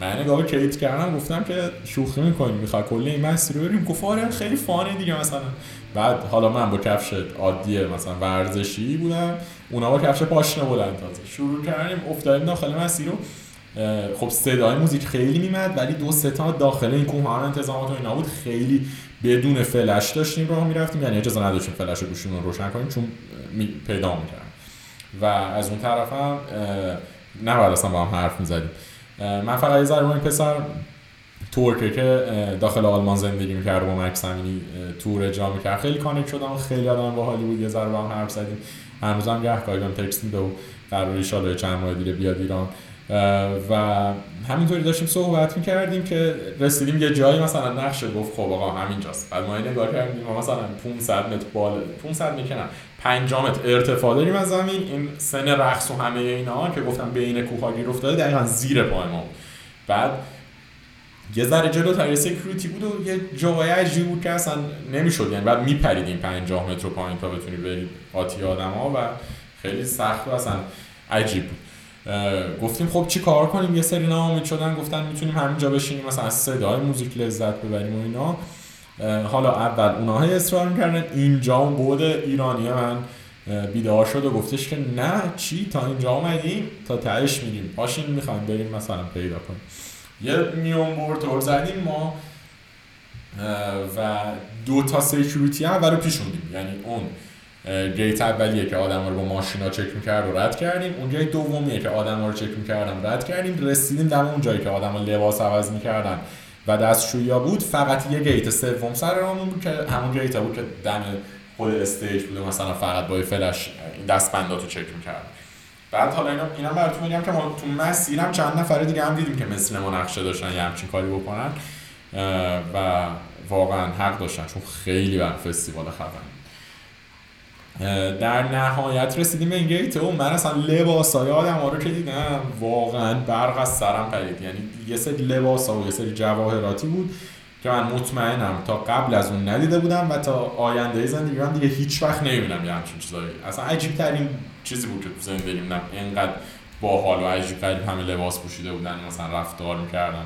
من نگاه کیت کردم گفتم که شوخی می‌کنیم می‌خواد کلی این مسیر رو بریم. گفت آره خیلی فانه دیگه مثلا. بعد حالا من با کفش عادیه مثلا ورزشی بودم اونا با کفش پاشنه بلند تازه. شروع کردیم افتادیم داخل مسیر رو خب صدای موزیک خیلی میمد ولی دو سه تا داخل این کوه انتظامات و اینا بود. خیلی بدون فلش داشتیم راه می‌رفتیم. یعنی اجازه نداشتیم فلش رو رو روشن کنیم چون پیدا می‌کردم و از اون طرف هم نباید اصلا با هم حرف می‌زدیم. من فقط یه ذره این پسر ترکه که داخل آلمان زندگی می‌کرد با مکس همینی تور اجرا می‌کرد. خیلی کانکت شدم خیلی آدم باحالی بود. یه ذره با هم حرف زدیم. هنوز هم گهگاهی بهم تکست میده و قرار ان چند ماه دیگه بیاد ایران. و همینطوری داشتیم صحبت می‌کردیم که رسیدیم یه جایی مثلا نقشه گفت خب آقا همینجاست. بعد ما نگاه کردیم مثلا 500 متر بالا 500 می‌کنم 5 متر ارتفاع داریم از زمین. این سن رقص و همه اینا که گفتم بین کوه گیر افتاده دقیقا زیر پای ما بعد یه ذره جلو یه سکیوریتی بود و یه جای عجیبی بود که اصلا نمی‌شد. یعنی بعد میپریدیم 50 متر پایین تا بتونی برید قاطی آدم ها و خیلی سخت و اصلا عجیب بود. گفتیم خب چی کار کنیم؟ یه سری ناامید شدن گفتن می‌تونیم همینجا بشینیم مثلا از صدای موزیک لذت ببریم و اینا. حالا اول اونها اصرار می‌کردن اینجا اون بود ایرانی من بیدار شد و گفتش که نه چی؟ تا اینجا اومدیم تا تهش میریم. پاشین می‌خوایم بریم مثلا پیدا کنیم. یه میون بورتور زدیم ما و دو تا سیکیوریتی هم برای پیشوندیم یعنی اون. گیت اولیه که آدم رو با ماشینا چک می‌کرد و رد کردیم. اون گیت دومیه که آدم رو چک می‌کردم رد کردیم. رسیدیم دم اون جایی که آدم لباس عوض می‌کردن و دستشویی بود. فقط یه گیت سوم سر رامون بود که همون گیت بود که دم خود stage بوده مثلا فقط با فلش دستبندات رو چک می‌کرد بعد حالا اینا اینا براتون میگم که ما تو مسیرم چند نفر دیگه هم دیدیم که مثل ما نقشه داشتن یه همچین کاری بکنن. و واقعا حق داشتن چون خیلی فستیوال خفن در نهایت رسیدیم به این گیت و من اصلا لباس های آدم ها رو که دیدم. واقعا برق از سرم پرید. یعنی یه سری لباس ها و یه سری جواهراتی بود که من مطمئنم تا قبل از اون ندیده بودم و تا آینده زندگی من دیگه هیچ وقت نمی‌بینم یه همچین چیزایی. اصلا عجیب ترین چیزی بود که تو زندگی اینقدر باحال و عجیب غریب همه لباس پوشیده بودن مثلا رفتار می‌کردن.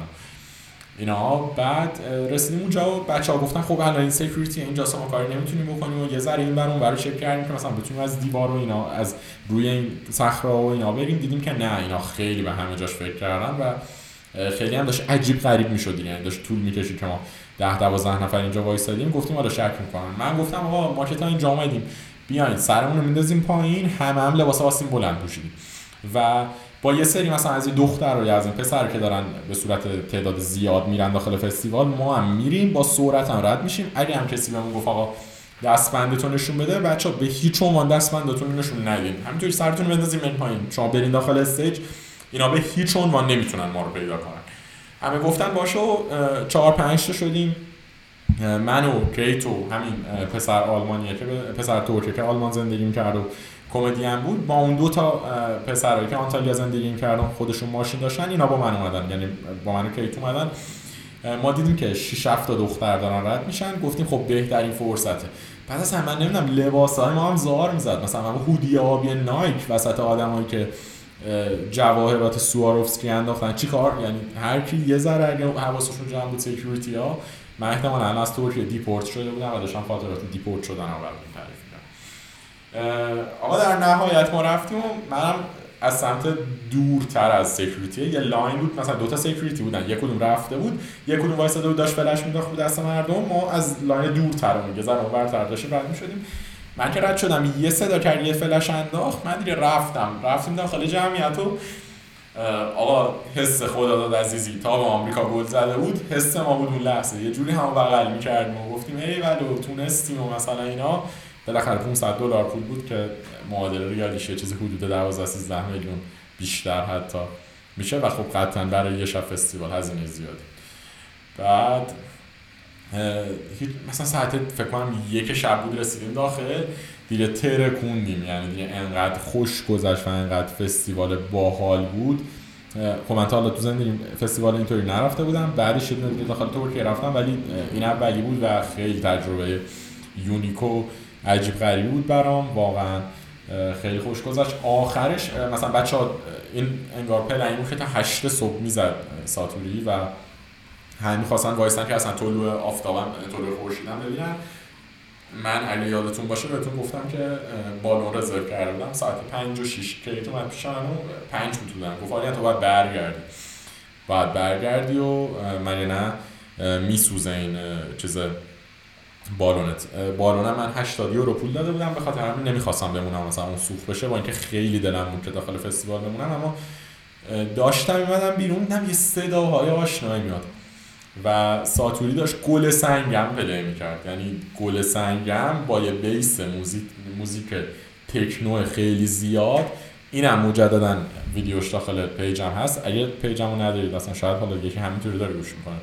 اینا. بعد رسیدیم اونجا و بچه ها گفتن خب الان این سکیوریتی اینجا ما کاری نمی‌تونیم بکنیم و یه ذره این بر اون برای چک کردیم که مثلا بتونیم از دیوار و اینا از روی این صخره و اینا بریم. دیدیم که نه اینا خیلی به همه جاش فکر کردن و خیلی هم داشت عجیب غریب می‌شد یعنی داشت طول می‌کشید که ما 10 12 نفر اینجا وایسادیم. گفتیم حالا شک می‌کنن. من گفتم آقا ما که تا اینجا اومدیم بیاین سرمون رو میندازیم پایین همه هم لباس واسیم بلند پوشیدیم. و با یه سری مثلا از این دختر یا از این پسر که دارن به صورت تعداد زیاد میرن داخل فستیوال ما هم میریم با سرعت هم رد میشیم. اگه هم کسی بهمون گفت آقا دستبندتون نشون بده بچا به هیچ عنوان دستبندتون نشون ندین همینطوری سرتون بندازیم من پایین. شما برین داخل استیج اینا به هیچ عنوان نمی‌تونن ما رو پیدا کنن. همه گفتن باشه و چهار پنج تا شدیم. من و کیت و همین پسر آلمانیه که پسر ترکیه که آلمان زندگی می‌کرد و کمدین بود. با اون دو تا پسرایی که آنتالیا زندگی می‌کردن خودشون ماشین داشتن اینا با من اومدن. یعنی با من کیت اومدن. ما دیدیم که 6 7 تا دختر دارن رد میشن. گفتیم خب بهترین فرصته. بعد اصلا من نمی‌دونم لباس های ما هم زار می‌زد. مثلا من هودی آبی نایک وسط آدمایی که جواهرات سواروفسکی انداختن. چی کار؟ یعنی هر کی یه ذره اگه حواسشون جمع بود security ها من احتمالاً از ترکیه deport شده بودم و داشتم خاطرات deport شدن رو تعریف آقا در نهایت ما رفتیم و منم از سمت دورتر از security یه line بود مثلا دو تا security بودن. یک کدوم رفته بود یک کدوم وایساده بود داشت فلش مینداخت بود دست مردم. ما از line دورتر اون یه ذره اونورتر داشتیم رد می‌شدیم. من که رد شدم یه صدا کرد یه فلش انداخت من دیگه رفتم. رفتیم داخل جمعیت و آقا حس خدا داد عزیزی. تا به آمریکا گل زده بود. حس ما بود اون لحظه. یه جوری هم بغل می‌کردیم و گفتیم ای ولو تونستیم و مثلا اینا. بالاخره 500 دلار پول بود که معادله ریالیش یه چیزی حدود 12 13 میلیون بیشتر حتی میشه و خب قطعا برای یه شب فستیوال هزینه زیادی. بعد مثلا ساعت فکر کنم یک شب بود رسیدیم داخل دیگه ترکوندیم یعنی دیگه انقدر خوش گذشت و انقدر فستیوال باحال بود. خب من تا حالا تو زندگی فستیوال اینطوری نرفته بودم. بعدش یه داخل ترکیه رفتم ولی این اولی بود و خیلی تجربه یونیکو عجیب غریبی بود برام واقعا خیلی خوش گذشت. آخرش مثلا بچه ها این انگار پلنگ بود که تا هشت صبح می‌زد ساتوری و همین خواستن وایستن که اصلا طلوع آفتابم طلوع خورشیدم ببینن. من اگه یادتون باشه بهتون گفتم که بالون رزرو کرده بودم ساعت 5 و 6 که تو من پیش 5 بود گفت تو باید برگردی. باید برگردی و من نه میسوزه این چیز بالونت. بالونه من 80 یورو پول داده بودم به خاطر همین نمی‌خواستم بمونم مثلا اون سوخت بشه با اینکه خیلی دلم بود که داخل فستیوال بمونم اما داشتم میومدم بیرون دیدم یه صداهای آشنایی میاد. و ساتوری داشت گل سنگم play می‌کرد. یعنی گل سنگم با یه bass موزیک, موزیک تکنو خیلی زیاد. اینم مجددا ویدیوش داخل page م هست. اگه page مو ندارید اصلا شاید حالا یکی همینطوری داره گوش می‌کنه.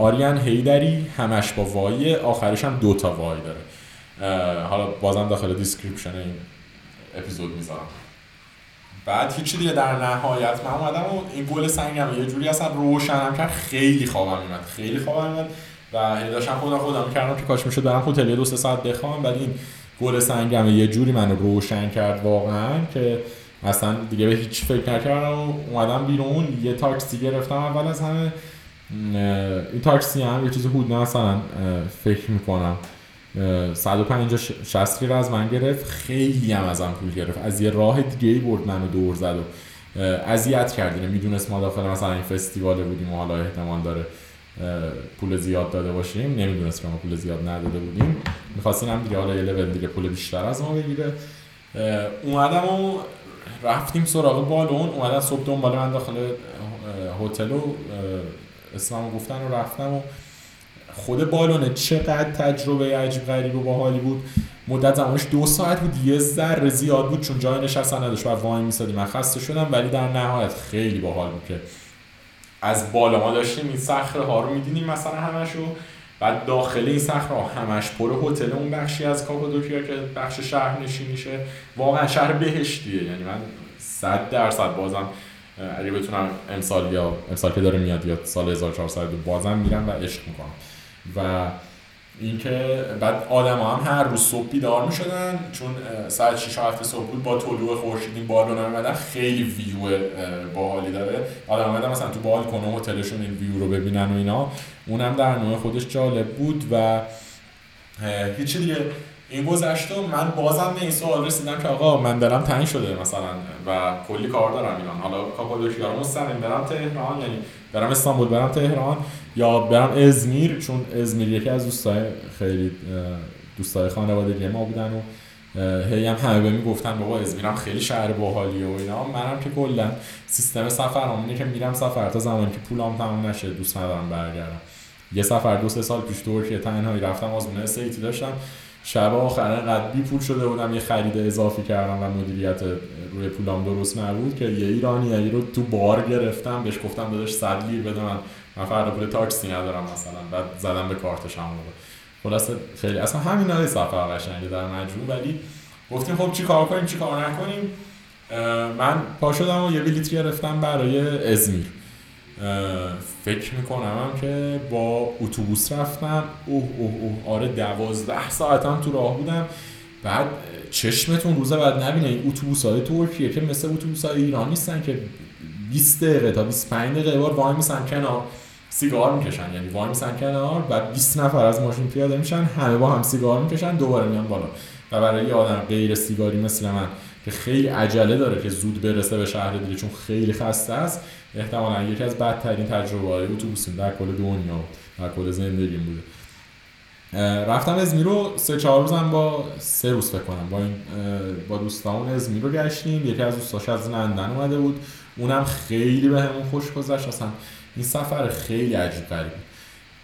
آرین حیدری همش با y آخرش هم دو تا y داره. حالا بازم داخل description این اپیزود می‌ذارم. بعد هیچی دیگه در نهایت من اومدم و این گل سنگم یه جوری اصلا روشنم کرد خیلی خوابم میمد خیلی خوابم میمد و داشتم خودم خودم می‌کردم که کاش می‌شد برم هتل دو سه ساعت بخوام ولی این گل سنگم یه جوری منو روشن کرد واقعا که اصلا دیگه به هیچ فکر نکردم و اومدم بیرون یه تاکسی گرفتم اول از همه. این تاکسی هم یه چیزی حدود مثلا فکر می‌کنم. 150 60 از من گرفت. خیلی هم ازم پول گرفت. از یه راه دیگه ای برد منو دور زد و اذیت کرد. اینه می‌دونست ما داخل مثلا این فستیوال بودیم و حالا احتمال داره پول زیاد داده باشیم. نمی‌دونست که ما پول زیاد نداده بودیم. می‌خواستیم هم دیگه حالا یه لول دیگه پول بیشتر از ما بگیره. اومدم و رفتیم سراغ بالون. اومدن صبح دنبال من داخل هتل و اسممو گفتن و رفتم و خود بالونه چقدر تجربه عجیب غریب و باحالی بود. مدت زمانش دو ساعت بود یه ذره زیاد بود چون جای نشستن نداشت و وای میسادی من خسته شدم ولی در نهایت خیلی باحال بود که از بالا ما داشتیم این صخره ها رو میدینیم مثلا همشو. بعد داخل این صخره همش پر هتل اون بخشی از کاپادوکیا که بخش شهر نشینیشه واقعا شهر بهشتیه. یعنی من صد درصد بازم اگه بتونم امسال یا امسال که داره میاد یا سال 1400 بازم میرم و عشق می‌کنم. و اینکه بعد آدم هم هر روز صبح بیدار می‌شدن چون ساعت 6 هفته صبح بود با طلوع خورشید این بالون اومدن خیلی ویو باحالی داره. آدم اومدن مثلا تو بالکن هتلشون این ویو رو ببینن و اینا. اونم در نوع خودش جالب بود و هیچی دیگه این گذشت و من بازم به این سوال رسیدم که آقا من دلم تنگ شده مثلا و کلی کار دارم ایران. حالا کاپادوکیا مستقیم برم تهران یعنی برم استانبول برم تهران یا برم ازمیر چون ازمیر یکی از دوستای خیلی دوستای خانوادگی ما بودن و هی هم همه به می گفتن بابا ازمیرم خیلی شهر باحالیه و اینا. منم که کلا سیستم سفرم اینه که میرم سفر تا زمانی که پولام تموم نشه دوست ندارم برگردم. یه سفر دو سه سال پیش ترکیه تنهایی رفتم آزمون سیتی داشتم. شب آخر انقدر بی پول شده بودم یه خرید اضافی کردم و مدیریت روی پولام درست نبود که یه ایرانی رو تو بار گرفتم بهش گفتم داداش صد لیر بده من. من فردا پول تاکسی ندارم مثلا. بعد زدم به کارتش هم خلاصه خیلی اصلا همین های سفر قشنگه در مجموع. ولی گفتیم خب چی کار کنیم چی کار نکنیم؟ من پا شدم و یه بلیت گرفتم برای ازمیر. فکر می‌کنم که با اتوبوس رفتم اوه اوه اوه آره دوازده ساعتم تو راه بودم. بعد چشمتون روز بعد نبینه این اتوبوس های ترکیه که مثل اتوبوس های ایران نیستن که 20 دقیقه تا 25 دقیقه بار وای میسن کنار سیگار می‌کشن. یعنی وای میسن کنار بعد 20 نفر از ماشین پیاده میشن همه با هم سیگار می‌کشن دوباره میان بالا. و برای یه آدم غیر سیگاری مثل من که خیلی عجله داره که زود برسه به شهر دیگه چون خیلی خسته است. احتمالا یکی از بدترین تجربه های اتوبوسیم در کل دنیا در کل زندگیم بوده. رفتم ازمیر رو سه چهار روزم با سه روز فکر کنم با این با دوستامون ازمیر رو گشتیم. یکی از دوستاش از لندن اومده بود. اونم خیلی به همون خوش گذشت. اصلا این سفر خیلی عجیب غریب.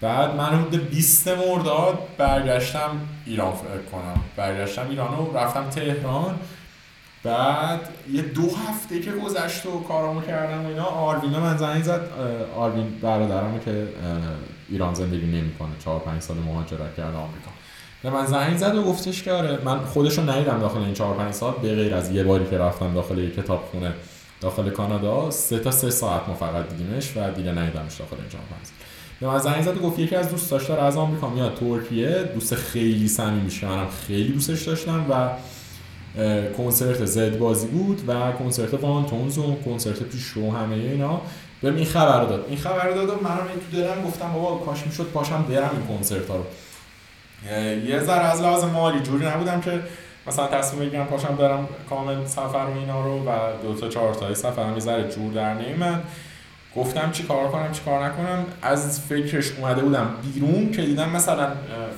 بعد من حدود 20 مرداد برگشتم ایران فکر کنم. برگشتم ایران و رفتم تهران. بعد یه دو هفته که گذشت و کارامو کردم و اینا آروین من زنگ زد. آروین برادرمه که ایران زندگی نمی‌کنه. چهار پنج سال مهاجرت کرده آمریکا. به من زنگ زد و گفتش که آره من خودشو ندیدم داخل این چهار پنج سال. به غیر از یه باری که رفتم داخل یک کتابخونه داخل کانادا سه تا سه ساعت ما فقط دیدیمش و دیگه ندیدمش داخل این چهار پنج به من زنگ زد و گفت یکی از دوستاش داره از آمریکا میاد ترکیه. دوست خیلی صمیمی که منم خیلی دوستش داشتم و کنسرت زد بازی بود و کنسرت وانتونز و کنسرت پیشرو همه اینا بهم این خبر داد. این خبر داد و منم تو دلم گفتم بابا کاش می‌شد پاشم برم این کنسرت ها رو. یه ذره از لحاظ مالی جوری نبودم که مثلا تصمیم بگیرم پاشم برم کامل سفر و اینا رو و دو تا چهار تای سفرم یه ذره جور در من گفتم چی کار کنم چی کار نکنم. از فکرش اومده بودم بیرون که دیدم مثلا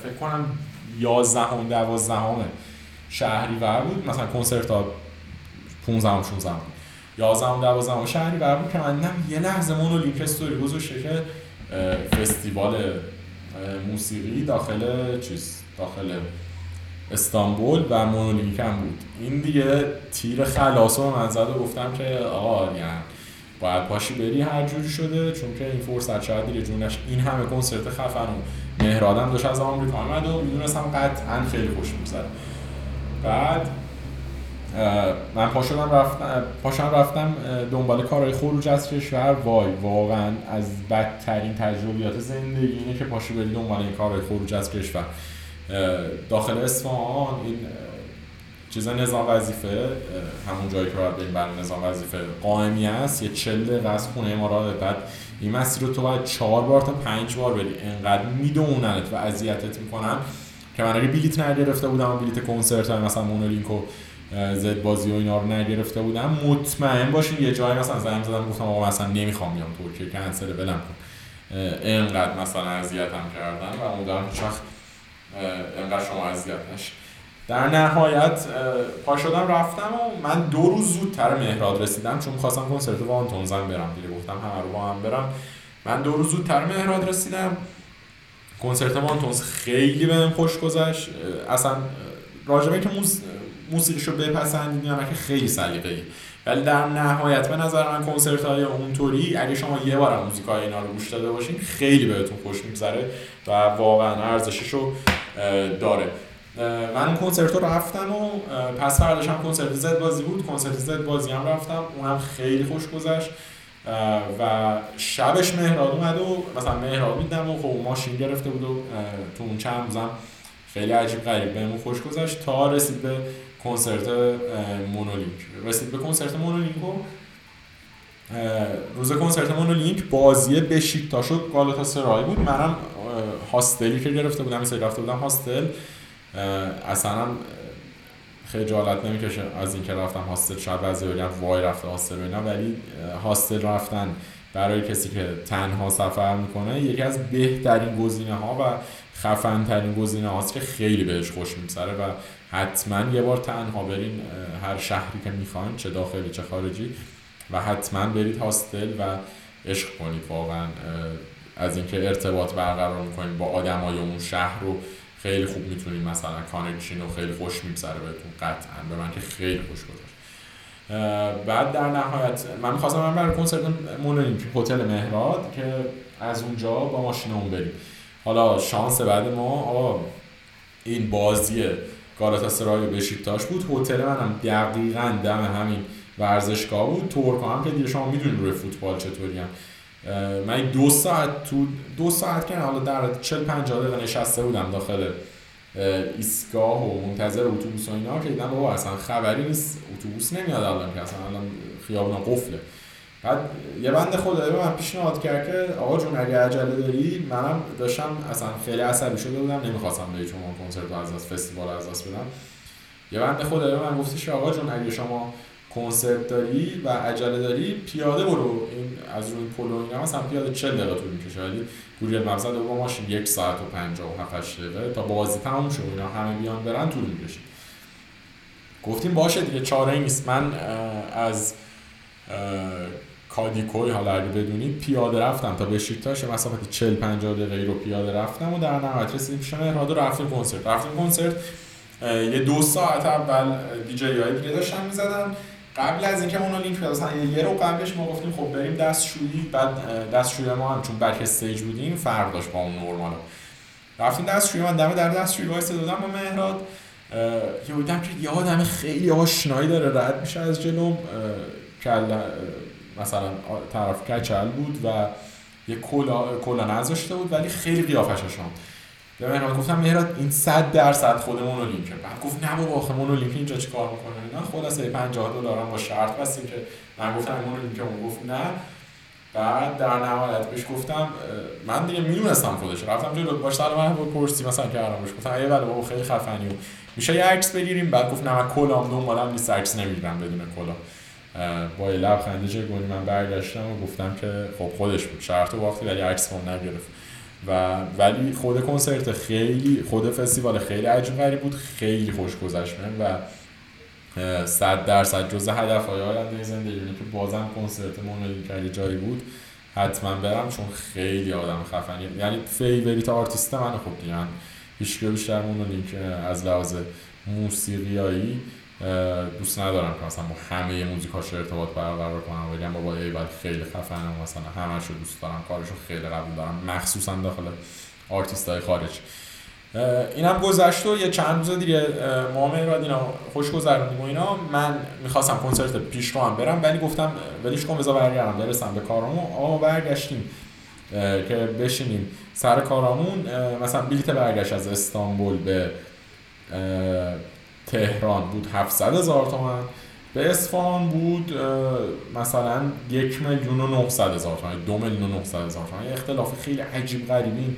فکر کنم 11 هم 12 همه شهری ور بود مثلا کنسرت ها 15 هم 16 هم 11 هم 12 هم شهری ور بود که من یه لحظه مونو لینک استوری گذاشته که فستیوال موسیقی داخل چیز داخل استانبول و مونولینک هم بود. این دیگه تیر خلاص رو من زد و گفتم که آقا یعنی باید پاشی بری هر جوری شده چون که این فرصت شاید دیگه جونش این همه کنسرت خفن و مهرادم داشت از آمریکا آمد و می‌دونستم قطعا خیلی خوش میگذره. بعد من پا شدم رفتم پاشم رفتم دنبال کارهای خروج از کشور. وای واقعا از بدترین تجربیات زندگی اینه که پاشو بری دنبال این کارهای خروج از کشور. داخل اصفهان این چیز نظام وظیفه همون جایی که باید برای نظام وظیفه قائمی است. یه چل دقیقه از خونه را بعد. این مسیر رو تو باید چهار بار تا پنج بار بری. انقدر میدوننت و اذیتت می‌کنن. که من اگه بلیت نگرفته بودم و بلیت کنسرت های مثلا مونولینک و زد بازی و اینا رو نگرفته بودم مطمئن باشین یه جایی مثلا زنگ زدم گفتم آقا مثلا نمی‌خوام بیام ترکیه کنسل بلم کن. اینقدر مثلا اذیتم کردن و امیدوارم هیچ وقت اینقدر شما اذیت در نهایت پا شدم رفتم و من دو روز زودتر مهراد رسیدم چون خواستم کنسرت وانتونزن برم دیگه گفتم همه رو با هم برم. من دو روز زودتر مهراد رسیدم. کنسرت وانتونز خیلی بهم خوش گذشت. اصلا راجبه که موس... موسیقیشو بپسندید که خیلی سلیقه‌ای. ولی در نهایت به نظر من کنسرت های اونطوری اگه شما یه بار موزیک های اینا رو گوش داده باشین خیلی بهتون خوش میگذره و واقعا ارزشش رو داره. من اون کنسرت رو رفتم و پس فرداش هم کنسرت زد بازی بود. کنسرت زد بازی هم رفتم. اونم خیلی خوش گذشت. و شبش مهراد اومد و مثلا مهراد میدم و خب ماشین گرفته بود و تو اون چند روزم خیلی عجیب غریب بهمون خوش گذشت تا رسید به کنسرت مونولینک. رسید به کنسرت مونولینک و روز کنسرت مونولینک بازی بشیکتاش و گالاتا سرای بود. منم هاستلی که گرفته بودم این رفته بودم هاستل. اصلا خجالت نمی‌کشه از اینکه رفتم هاستل شاید بعضی بگن وای رفته هاستل اینا ولی hostel رفتن برای کسی که تنها سفر می‌کنه یکی از بهترین گزینه ها و خفن ترین گزینه هاست که خیلی بهش خوش میگذره و حتما یه بار تنها برین هر شهری که می‌خواین چه داخلی چه خارجی و حتما برید hostel و عشق کنید واقعا از اینکه ارتباط برقرار می‌کنید با آدمای اون شهر رو. خیلی خوب می‌تونید مثلا connection رو خیلی خوش میگذره بهتون قطعا. به من که خیلی خوش گذاشت بعد در نهایت من می‌خواستم من برای کنسرت مونولینک هتل مهراد که از اونجا با ماشین اون بریم. حالا شانس بعد ما آقا این بازی گالاتاسرای و بشیکتاش بود. هتل منم دقیقا دم همین ورزشگاه بود. تورکا هم که دیگه شما می‌دونید روی فوتبال چطوری هم من دو ساعت تو دو ساعت که حالا در 40 50 دقیقه نشسته بودم داخل ایستگاه و منتظر اتوبوس و اینا که دیدم بابا اصلا خبری نیست اتوبوس نمیاد الان که اصلا الان خیابون قفله. بعد یه بنده خدایی به من پیشنهاد کرد که آقا جون اگه عجله داری منم داشتم اصلا خیلی عصبی شده بودم نمی‌خواستم چون کنسرت رو از دست فستیوال از دست بدم. یه بنده خدایی به من گفتش آقا جون اگه شما کنسرت داری و عجله داری پیاده برو. این از روی پلو اینا مثلا پیاده 40 دقیقه طول می‌کشه. ولی گوریل مقصد با ماشین یک ساعت و 57 دقیقه تا بازی تموم شه. اینا همه بیان برن طول می‌کشه. گفتیم باشه دیگه چاره نیست. من از کادیکوی حالا اگه بدونید پیاده رفتم تا بشیرتاش مسافت 40 50 دقیقه رو پیاده رفتم و در نهایت رسیدیم پیش مهراد و رفتیم کنسرت. رفتیم کنسرت یه دو ساعت اول دیجی های دیگه داشتن می‌زدن قبل از اینکه اونو لینک مثلا یه رو قبلش ما گفتیم خب بریم دستشویی بعد دستشویی ما هم چون بک استیج بودیم فرق داشت با اون نورمال. رفتیم دستشویی من دم در دستشویی وایساده بودم با مهراد که یه آدم خیلی آشنایی داره رد میشه از جلوم کلا مثلا طرف کچل بود و یه کلا کلاه نذاشته بود ولی خیلی قیافش آشنا به مهراد گفتم مهراد این 100 درصد خود Monolink ه بعد گفت نه بابا آخه Monolink اینجا چیکار می‌کنه؟ اینا خلاصه 50 دلار هم با شرط بستیم که من گفتم Monolink اون گفت نه. بعد در نهایت بهش گفتم من دیگه می‌دونستم خودش. رفتم جلو باش سلام من پرسی مثلا کردم بهش گفتم. ای بله بابا خیلی خفنی و میشه یه عکس بگیریم. بعد گفت نه من کلام دنبالم نیست عکس نمی‌گیرم بدون کلا با یه لبخنده چگونی من برگشتم و گفتم که خب خودش بود. شرط وقتی ولی عکس من نگرفت. و ولی خود کنسرت خیلی خود فستیوال خیلی عجیب غریب بود خیلی خوش گذشت. و صد درصد جزء هدف های آینده زندگی که بازم کنسرت Monolink جایی بود حتما برم چون خیلی آدم خفنی. یعنی favorite artist من خب دیگه هیچ بیشتر که از لحاظ موسیقیایی دوست ندارم که مثلا با همه موزیکاش ارتباط برقرار کنم. ولی بابا ایول خیلی خفنه. مثلا همش رو دوست دارم کارشو خیلی قبول دارم. مخصوصا داخل آرتیست های خارج اینم گذشت و یه چند روز دیگه ما مهراد اینا خوش گذروندیم و اینا. من می‌خواستم کنسرت پیش رو هم برم ولی گفتم ولیش کن بذار برگردم. برسم به کارامون. آقا برگشتیم. که بشینیم. سر کارامون مثلا بلیت برگشت از استانبول به تهران بود 700 هزار تومن به اصفهان بود مثلا یک میلیون و 900 هزار تومن دو میلیون و 900 هزار تومن اختلاف خیلی عجیب غریبی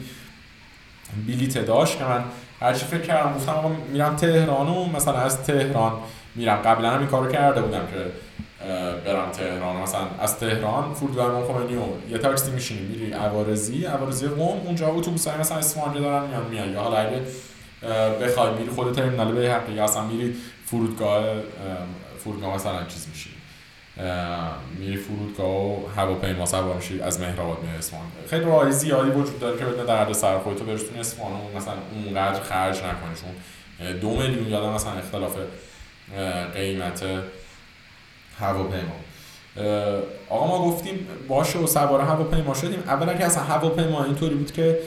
بلیت داشت که من هرچی فکر کردم گفتم میرم تهران و مثلا از تهران میرم. قبلا هم این کارو کرده بودم که برم تهران. مثلا از تهران فرودگاه امام خمینی و یه تاکسی میشینی میری عوارضی. عوارضی قم اونجا اتوبوس های مثلا اصفهان دارن میان میان. یا حالا اگه بخوای میری خود ترمینال به حقی اصلا میری فرودگاه فرودگاه مثلا چیز میشی. میری فرودگاه و هواپیما سوار میشی از مهرآباد میای اصفهان خیلی راه‌های زیادی وجود داره که بدون درد سر خودتو برسونی اصفهان و مثلا اونقدر خرج نکنی چون دو میلیون یادم مثلا اختلاف قیمت هواپیما. آقا ما گفتیم باشه و سوار هواپیما شدیم. اولا که اصلا هواپیما اینطوری بود که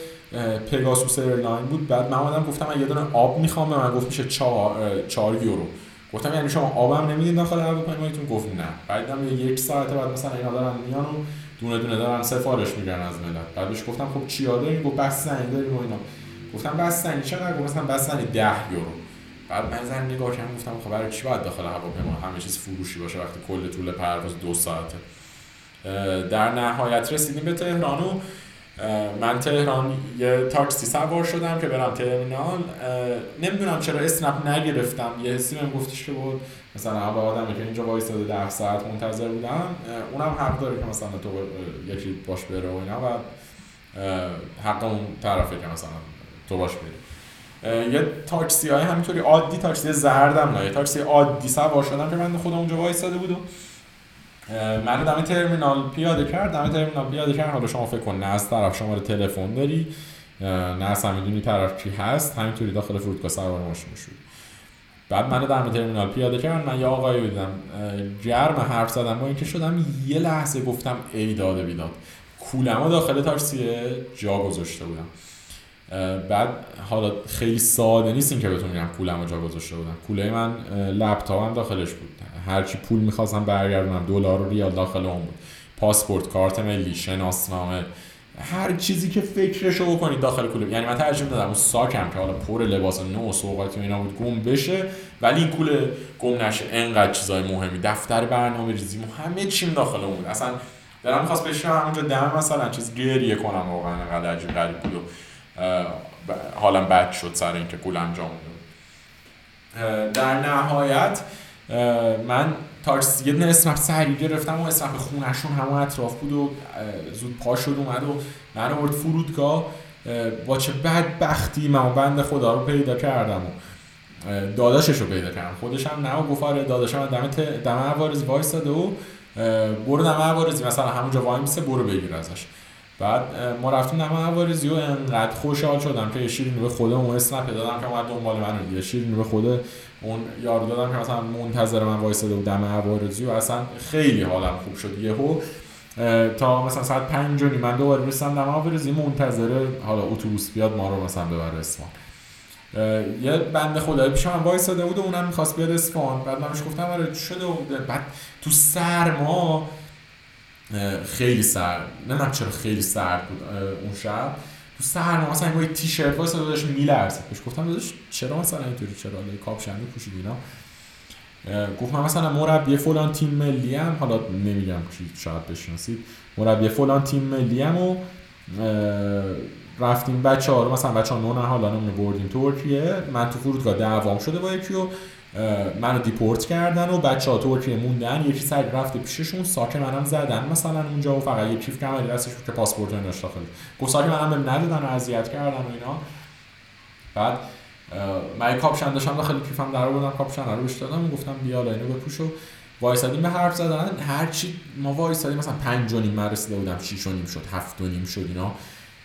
Pegasus Airlines بود. بعد من اومدم گفتم من یه دونه آب می‌خوام به من گفت میشه 4 یورو. گفتم یعنی شما آبم نمیدین داخل هواپیمایتون گفت نه. بعدم یک ساعت بعد مثلا اینا دارن میان و دونه دونه دارن سفارش میگن از ملت بعد بهش گفتم خب چیا داریم گفت زنی داریم و اینا. گفتم بس زنی. چقدر؟ گفت مثلا بس زنی 10 یورو. بعد من زن نگاه کردم گفتم خب برای چی باید داخل هواپیما همه چیز فروشی باشه وقتی کل طول پرواز دو ساعته. در نهایت رسیدیم به تهران و من تهران یه تاکسی سوار شدم که برم ترمینال. نمی‌دونم چرا اسنپ نگرفتم. یه حسی بهم گفتش که بود مثلا به آدمی که اینجا وایساده ده ساعت منتظر بودم اونم حق داره که مثلا تو یکی باش بره و اینا و حق اون طرفه که مثلا تو باش بری. یه تاکسی های همینطوری عادی تاکسی زردم نه یه تاکسی عادی سوار شدم که من خودم اونجا وایساده بودم. من دم ترمینال پیاده کرد دم ترمینال پیاده کرد حالا شما فکر کن نه از طرف شماره تلفن داری نه اصلا می‌دونی طرف کی هست. همینطوری داخل فرودگاه سوار ماشین شد بعد من دم ترمینال پیاده کرد من یه آقایی بودم گرم حرف زدم. با اینکه شدم یه لحظه گفتم ای داده بیداد. کولمو داخل تاکسی جا گذاشته بودم. بعد حالا خیلی ساده نیست این که بهتون میگم کولمو جا گذاشته بودم. کوله من لپتاپم داخلش بود. هرچی پول می‌خواستم برگردونم. دلار و ریال داخل اون بود. پاسپورت کارت ملی شناسنامه هر چیزی که فکرشو بکنید داخل کوله یعنی من ترجیح دادم. اون ساکم که حالا پر لباس نو و سوقاتی و اینا بود گم بشه. ولی این کوله گم نشه. انقدر چیزای مهمی. دفتر برنامه ریزی. همه چیم داخل اون بود. اصلا دارم می‌خواست بشینم همونجا دم مثلا. چیز گریه کنم واقعا. انقدر عجیب غریب بود و حالا بد شد سر اینکه کولم جا در نهایت من تاکسی یه دونه اسنپ سریع گرفتم و اسنپ خونشون همون اطراف بود و زود پا شد اومد و من آورد فرودگاه. با چه بدبختی من بند خدا رو پیدا کردم و داداشش رو پیدا کردم. خودش هم نه و گفت آره داداشم دم دم عوارضی وایساده و برو دم عوارضی مثلا همونجا وای میسه برو بگیر ازش. بعد ما رفتیم نمه عوارضی و انقدر خوشحال شدم که یه شیرینی به خودم اون اسنپ دادم که اومد دنبال من یه شیرینی به خود اون یارو دادم که مثلا منتظر من وایساده بود دم عوارضی و اصلا خیلی حالم خوب شد. یهو تا مثلا ساعت 5 من دوباره رسیدم دم عوارضی منتظر حالا اتوبوس بیاد ما رو مثلا ببره اصفهان یه بنده خدایی پیش من وایساده بود و اونم می‌خواست بیاد اصفهان بعد منش گفتم آره شده؟ بعد تو سرما خیلی سرد. نه چرا خیلی سرد بود اون شب. تو سرما مثلا با تیشرت واسه داداش میلرزه بهش گفتم داداش چرا مثلا اینطوری چرا لای کاپشنی پوشید اینا؟ گفت من مثلا مربی فلان تیم ملی هم حالا نمیگم چی شاید بشناسید. مربی فلان تیم ملی هم و رفتیم بچه ها رو مثلا بچه ها حالا نمونه بردیم ترکیه من تو فرودگاه دعوام شده با یکی و منو دیپورت کردن و بچه ها ترکیه موندن. یکی سری رفته پیششون ساک منم زدن. مثلا اونجا و فقط یه کیف کمری دستش که پاسپورت داشت داخل. گفت ساک منم بهم ندادن و اذیت کردن و اینا. بعد من کاپشن داشتم داخل کیفم بود کاپشن رو بهش دادم. گفتم بیا اینو بپوش و وایسادیم به حرف زدن. هرچی ما وایسادیم مثلا پنج و نیم من رسیده بودم شیش و نیم شد هفت و نیم شد اینا.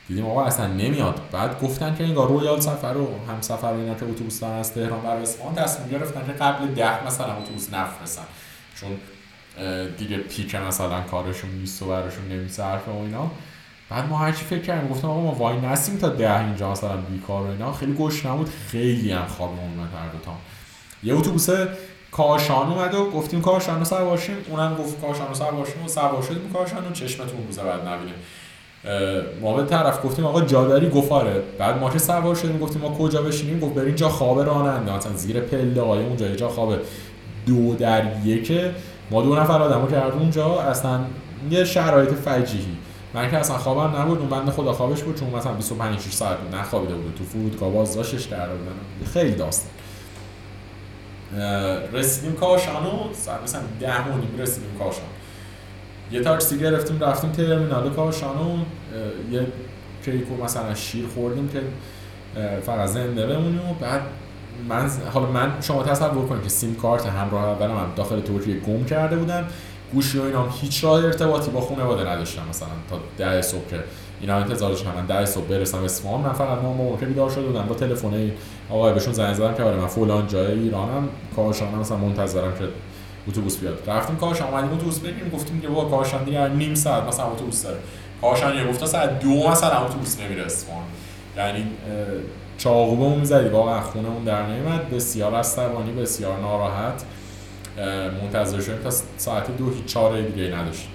دیدیم آقا اصلا نمیاد. بعد گفتن که انگار رویال سفر رو هم سفر اینا که اتوبوس دارن از تهران بر اصفهان تصمیم گرفتن که قبل ده مثلا اتوبوس نفرستن. چون دیگه peak مثلا کارشون نیست و براشون نمیصرفه و اینا. بعد ما هرچی فکر کردیم گفتم آقا ما وای نسیم تا ده اینجا مثلا بیکار و اینا. خیلی گوش نبود. خیلی هم خواب اومد هر تا. یه اتوبوس کاشان اومد و گفتیم کاشان رو سوار شیم اونم گفت کاشان رو سوار شیم و سوار شدیم کاشان و چشمتون روزه بعد نبینیم ما به طرف گفتیم آقا جاداری گفاره. بعد ما که سوار شدیم گفتیم ما کجا بشینیم؟ گفت برین جا خواب راننده. مثلا زیر پله های اونجا یه جا خوابه. دو در یک. ما دو نفر آدمو کردیم اونجا. اصلا یه شرایط فجیحی من که اصلا خوابم نبود. اون بنده خدا خوابش بود چون مثلا 25 6 ساعت بود. نخوابیده بود تو فرودگاه بازداشتش کرده بودن خیلی داستان. رسیدیم کاشانو. مثلا 10 و نیم رسیدیم کاشان یه تاکسی گرفتیم رفتیم ترمینال کاشانو یه کیکو مثلا شیر خوردیم که فقط زنده بمونیم و بعد من حالا من شما تصور کنید که سیم کارت همراه اولم هم داخل ترکیه گم کرده بودم. گوشی و اینام هیچ راه ارتباطی با خانواده نداشتم. مثلا تا ده صبح که اینا انتظارش من ده صبح برسم اصفهان من فقط ما موقع بیدار شده بودم. با تلفن آقای بهشون زنگ زدم که آره من فلان جای ایرانم. کاشان مثلا منتظرم که اتوبوس بیاد. رفتیم کاشان اومدیم اتوبوس بگیریم گفتیم که بابا کاشان دیگه نیم ساعت مثلا اتوبوس داره. کاشان یه گفت ساعت دو مثلا اتوبوس نمیره اصفهان یعنی چاقوبمون می‌زدی. واقعا خونمون در نمیاد بسیار عصبانی بسیار ناراحت. منتظر شدیم تا ساعت دو. هیچ چاره دیگه نداشتیم.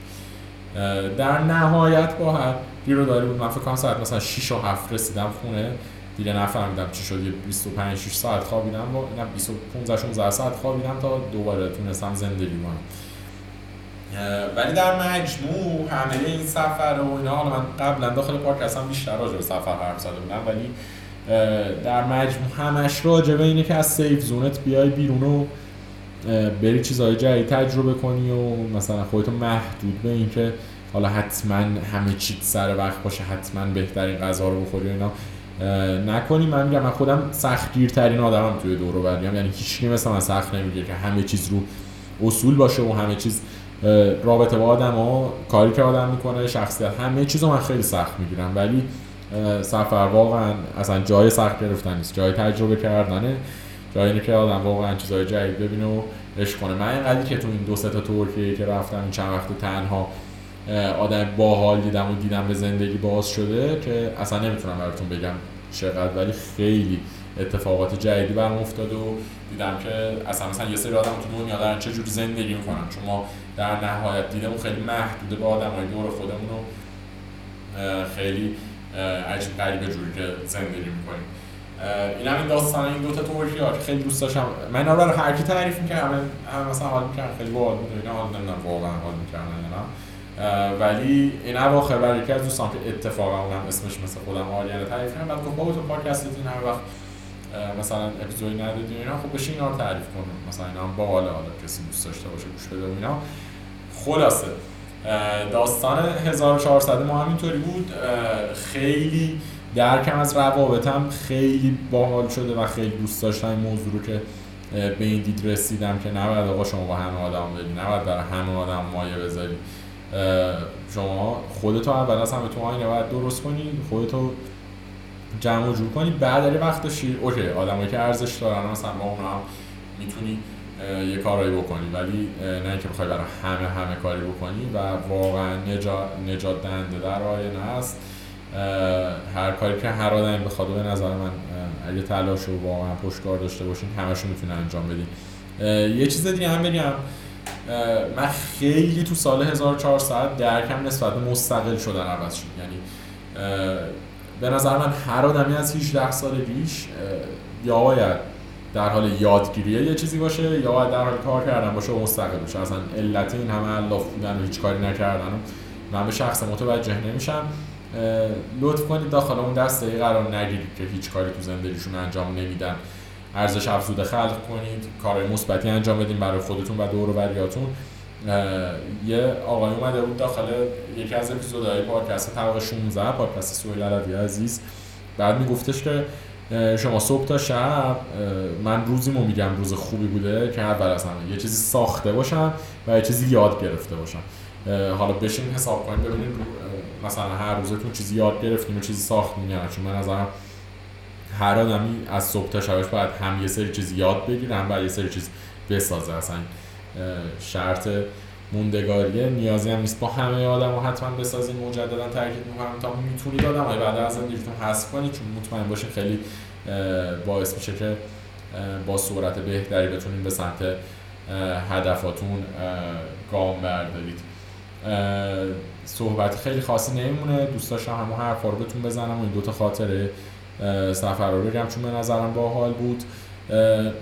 در نهایت با هر رو داری بود من فکر کنم ساعت مثلا 6 و 7 رسیدم خونه. دیگه نفهمیدم چی شد یه 25 6 ساعت خوابیدم. و 20 15 16 ساعت خوابیدم تا دوباره تونستم زندگی کنم. ولی در مجموع همه این سفر و اینا حالا من قبلا داخل پارک اصلا بیشتر راجع به سفر حرف زده بودم ولی در مجموع همش راجع به اینه که از سیف زونت بیای بیرون و بری چیزهای جدید تجربه کنی و مثلا خودتو محدود به اینکه حالا حتما همه چیز سر وقت باشه حتما بهترین غذا رو بخوری و اینا. نکنی من میگم من خودم سختگیرترین آدمم توی دور و یعنی هیچ مثلا من سخت نمیگه که همه چیز رو اصول باشه و همه چیز رابطه با آدم ها کاری که آدم می‌کنه شخصیت همه چیز رو من خیلی سخت می‌گیرم. ولی سفر واقعا اصلا جای سخت گرفتن نیست. جای تجربه کردنه جایی که آدم واقعا چیزای جدید ببینه و عشق کنه. من اینقدر که تو این دو سه تا ترکیه که رفتم این چند وقت تنها آدم باحال دیدم و دیدم به زندگی باز شده که اصلا نمی‌تونم براتون بگم چقدر ولی خیلی اتفاقات جدیدی برام افتاد و دیدم که اصلا مثلا یه سری آدم تو دنیا دارن چه جور زندگی می‌کنن. چون ما در نهایت دیدمون خیلی محدوده به آدمای دور خودمون رو خیلی عجیب غریبه جوری که زندگی می‌کنیم. این همین داستان این دوتا ها خیلی دوست داشتم. من رو هر کی تعریف می‌کردم همه مثلا حال می‌کردن خیلی باحال بود. اینا حال نمی‌دونم واقعا حال می‌کردن اینا ولی این اواخر برای یکی از دوستان که اتفاقا اونم اسمش مثل خودم آریانه تعریف کردم بعد گفت تو پادکست این همه وقت مثلا اپیزودی ندادی اینا خب بشین اینا تعریف کن مثلا اینا هم باحال حالا کسی دوست داشته باشه گوش بده اینا. خلاصه داستان 1400 ما همینطوری بود. خیلی درکم از روابطم خیلی باحال شده و خیلی دوست داشتم این موضوع رو که به این دید رسیدم که نباید آقا شما با همه آدم بدی نباید برای همه آدم مایه بذاری شما خودتو اول از همه تو آینه باید درست کنی خودتو جمع و جور کنی. بعد داری وقت داشتی اوکی آدمایی که ارزش دارن مثلا با اونا هم می‌تونی یه کارایی بکنی. ولی نه اینکه بخوای برای همه همه کاری بکنی و واقعا نجات, نجات دهنده در آینه است. هر کاری که هر آدمی بخواد به نظر من اگه تلاش رو واقعا پشتکار داشته باشین همشو می‌تونه انجام بدین. یه چیز دیگه هم بگم. من خیلی تو سال 1400 درکم نسبت به مستقل شدن عوض شد. یعنی به نظر من هر آدمی از 18 سالگیش یا باید در حال یادگیری یه چیزی باشه یا باید در حال کار کردن باشه و مستقل باشه اصلا علت این همه الاف بودن و هیچ کاری نکردن من به شخص متوجه نمیشم. لطف کنید داخل اون دسته قرار نگیرید که هیچ کاری تو زندگیشون انجام نمیدن. ارزش افزوده خلق کنید کارهای مثبتی انجام بدین برای خودتون و دور و بریاتون. یه آقای اومده بود داخل یکی از اپیزودهای پادکست طبق 16 پادکست سویل عربی عزیز. بعد میگفتش که شما صبح تا شب من روزیمو میگم روز خوبی بوده که اول از همه یه چیزی ساخته باشم و یه چیزی یاد گرفته باشم. حالا بشین حساب کنیم ببینید مثلا هر روزتون چیزی یاد گرفتیم و چیزی ساختیم یا چون من نظرم هر آدمی از صبح تا شبش باید هم یه سری چیز یاد بگیره هم باید یه سری چیز بسازه. اصلا شرط موندگاریه. نیازی هم نیست. با همه آدم و حتما بسازین مجددا تاکید می‌کنم. تا می‌تونید آدم های بعد از زندگیتون حذف کنید چون مطمئن باشین خیلی باعث میشه که با صورت بهتری بتونین به سمت هدفاتون گام بردارید. صحبت خیلی خاصی نمیمونه. دوست داشتم همون حرفا رو بهتون بزنم. و این دوتا خاطره. سفر رو بگم چون به نظرم باحال بود.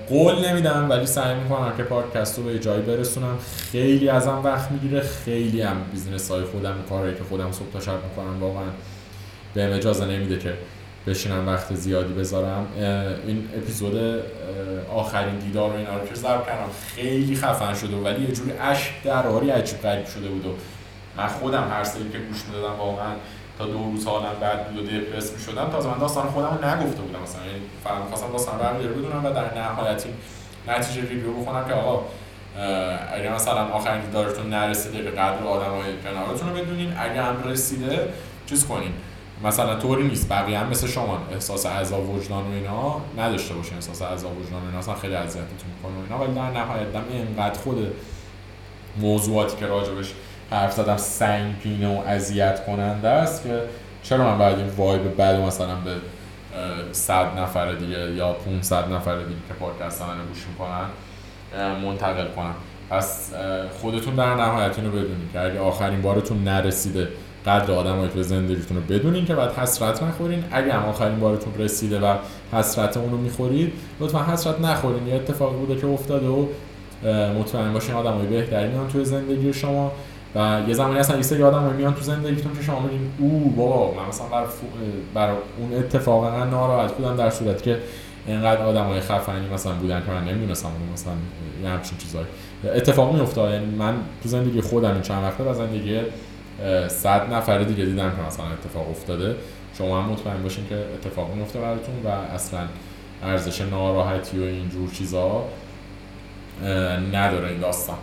قول نمیدم ولی سعی می‌کنم که پادکست رو به جایی برسونم. خیلی ازم وقت می‌گیره خیلی هم business های خودم کاری که خودم صبح تا شب می‌کنم واقعا به اجازه نمیده که بشینم وقت زیادی بذارم. این اپیزود آخرین دیدار و اینا رو که ضبط کردم خیلی خفن شده ولی یه جوری اشک دراری عجیب غریب شده بود و من خودم هر سری که گوش می‌دادم واقعا تا دو روز حالم بعد بود و دپرس می شدم تازه من داستان خودم رو نگفته بودم. مثلا یعنی فقط می‌خواستم داستان رو بدونم و در نهایت نتیجه ریویو بخونم که آقا اگر مثلا آخرین دیدارتون نرسیده به قدر آدمای کنارتون رو بدونین. اگر هم رسیده چیز کنین. مثلا طوری نیست. بقیه هم مثل شما احساس عذاب وجدان و اینا نداشته باشین. احساس عذاب وجدان و اینا اصلا خیلی اذیتتون می‌کنه و اینا. ولی در نهایت دم اینقدر خود موضوعاتی که راجبش حرف زدم سنگین و اذیت کننده است که چرا من باید این وایب بعد مثلا به صد نفر دیگه یا 500 نفر دیگه که پادکست من گوش می‌کنن منتقل کنم. پس خودتون در نهایت اینو بدونید که اگه آخرین بارتون نرسیده قدر آدمایی که زندگیتون رو بدونین که بعد حسرت نخورین. اگه هم آخرین بارتون رسیده و حسرت اون رو می‌خورید لطفا حسرت نخورین. یه اتفاقی بوده که افتاده و مطمئن باشین آدمای بهتری میان توی زندگی شما. و یه زمانی اصلا یه سری آدم میان تو زندگیتون که شما میگین؟ او بابا من مثلا بر, بر اون اتفاق انقدر ناراحت بودم در صورتی که اینقدر آدم های خفنی مثلا بودن که من نمی‌دونستم اون مثلا یه همچین چیزایی. اتفاق میفته یعنی من تو زندگی خودم این چند وقته و زندگی صد نفر دیگه دیدم که مثلا اتفاق افتاده. شما هم مطمئن باشین که اتفاق میفته براتون و اصلا ارزش ناراحتی و اینجور چیزا نداره این داستان.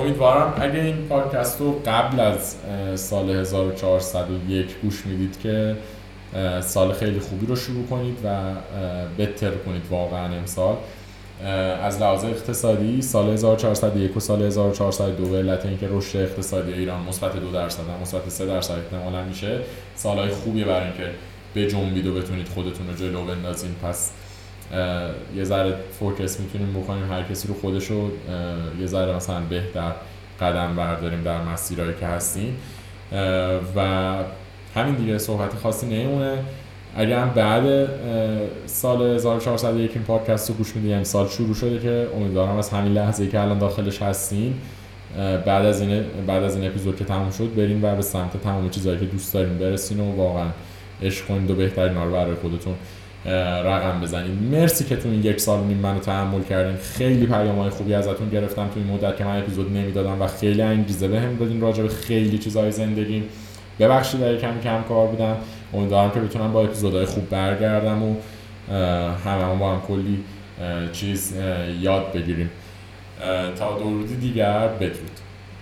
امیدوارم اگه این پادکست رو قبل از سال 1401 گوش می‌دید که سال خیلی خوبی رو شروع کنید و بهتر کنید واقعا امسال. از لحاظ اقتصادی سال 1401 و سال 1402 به علت اینکه رشد اقتصادی ایران مثبت دو درصد مثبت 3 درصد احتمالا میشه سالهای خوبی برای اینکه به جنبید و بتونید خودتون رو جلو بندازین. پس یه ذره فوکس می‌تونیم بکنیم هر کسی رو خودش رو یه ذره مثلا بهتر قدم برداریم در مسیرهایی که هستیم. و همین دیگه صحبت خاصی نمیمونه. اگر هم بعد سال 1401 این پادکست رو گوش یعنی سال شروع شده که امیدوارم از همین لحظه که الان داخلش هستیم بعد از این بعد از این اپیزود که تموم شد بریم و به سمت تمام چیزهایی که دوست داریم برسین و واقعا عشق کنید و بهترین رو برای خودتون. رقم بزنید مرسی که تو این یک سال نیم منو تحمل کردین. خیلی پیام های خوبی ازتون گرفتم تو این مدت که من اپیزود نمی‌دادم و خیلی انگیزه بهم دادین راجع به خیلی چیزهای زندگی ببخشید اگه کم کم کار بودم. امیدوارم که بتونم با اپیزودهای خوب برگردم و همه با هم کلی چیز یاد بگیریم. تا درودی دیگر بدرود.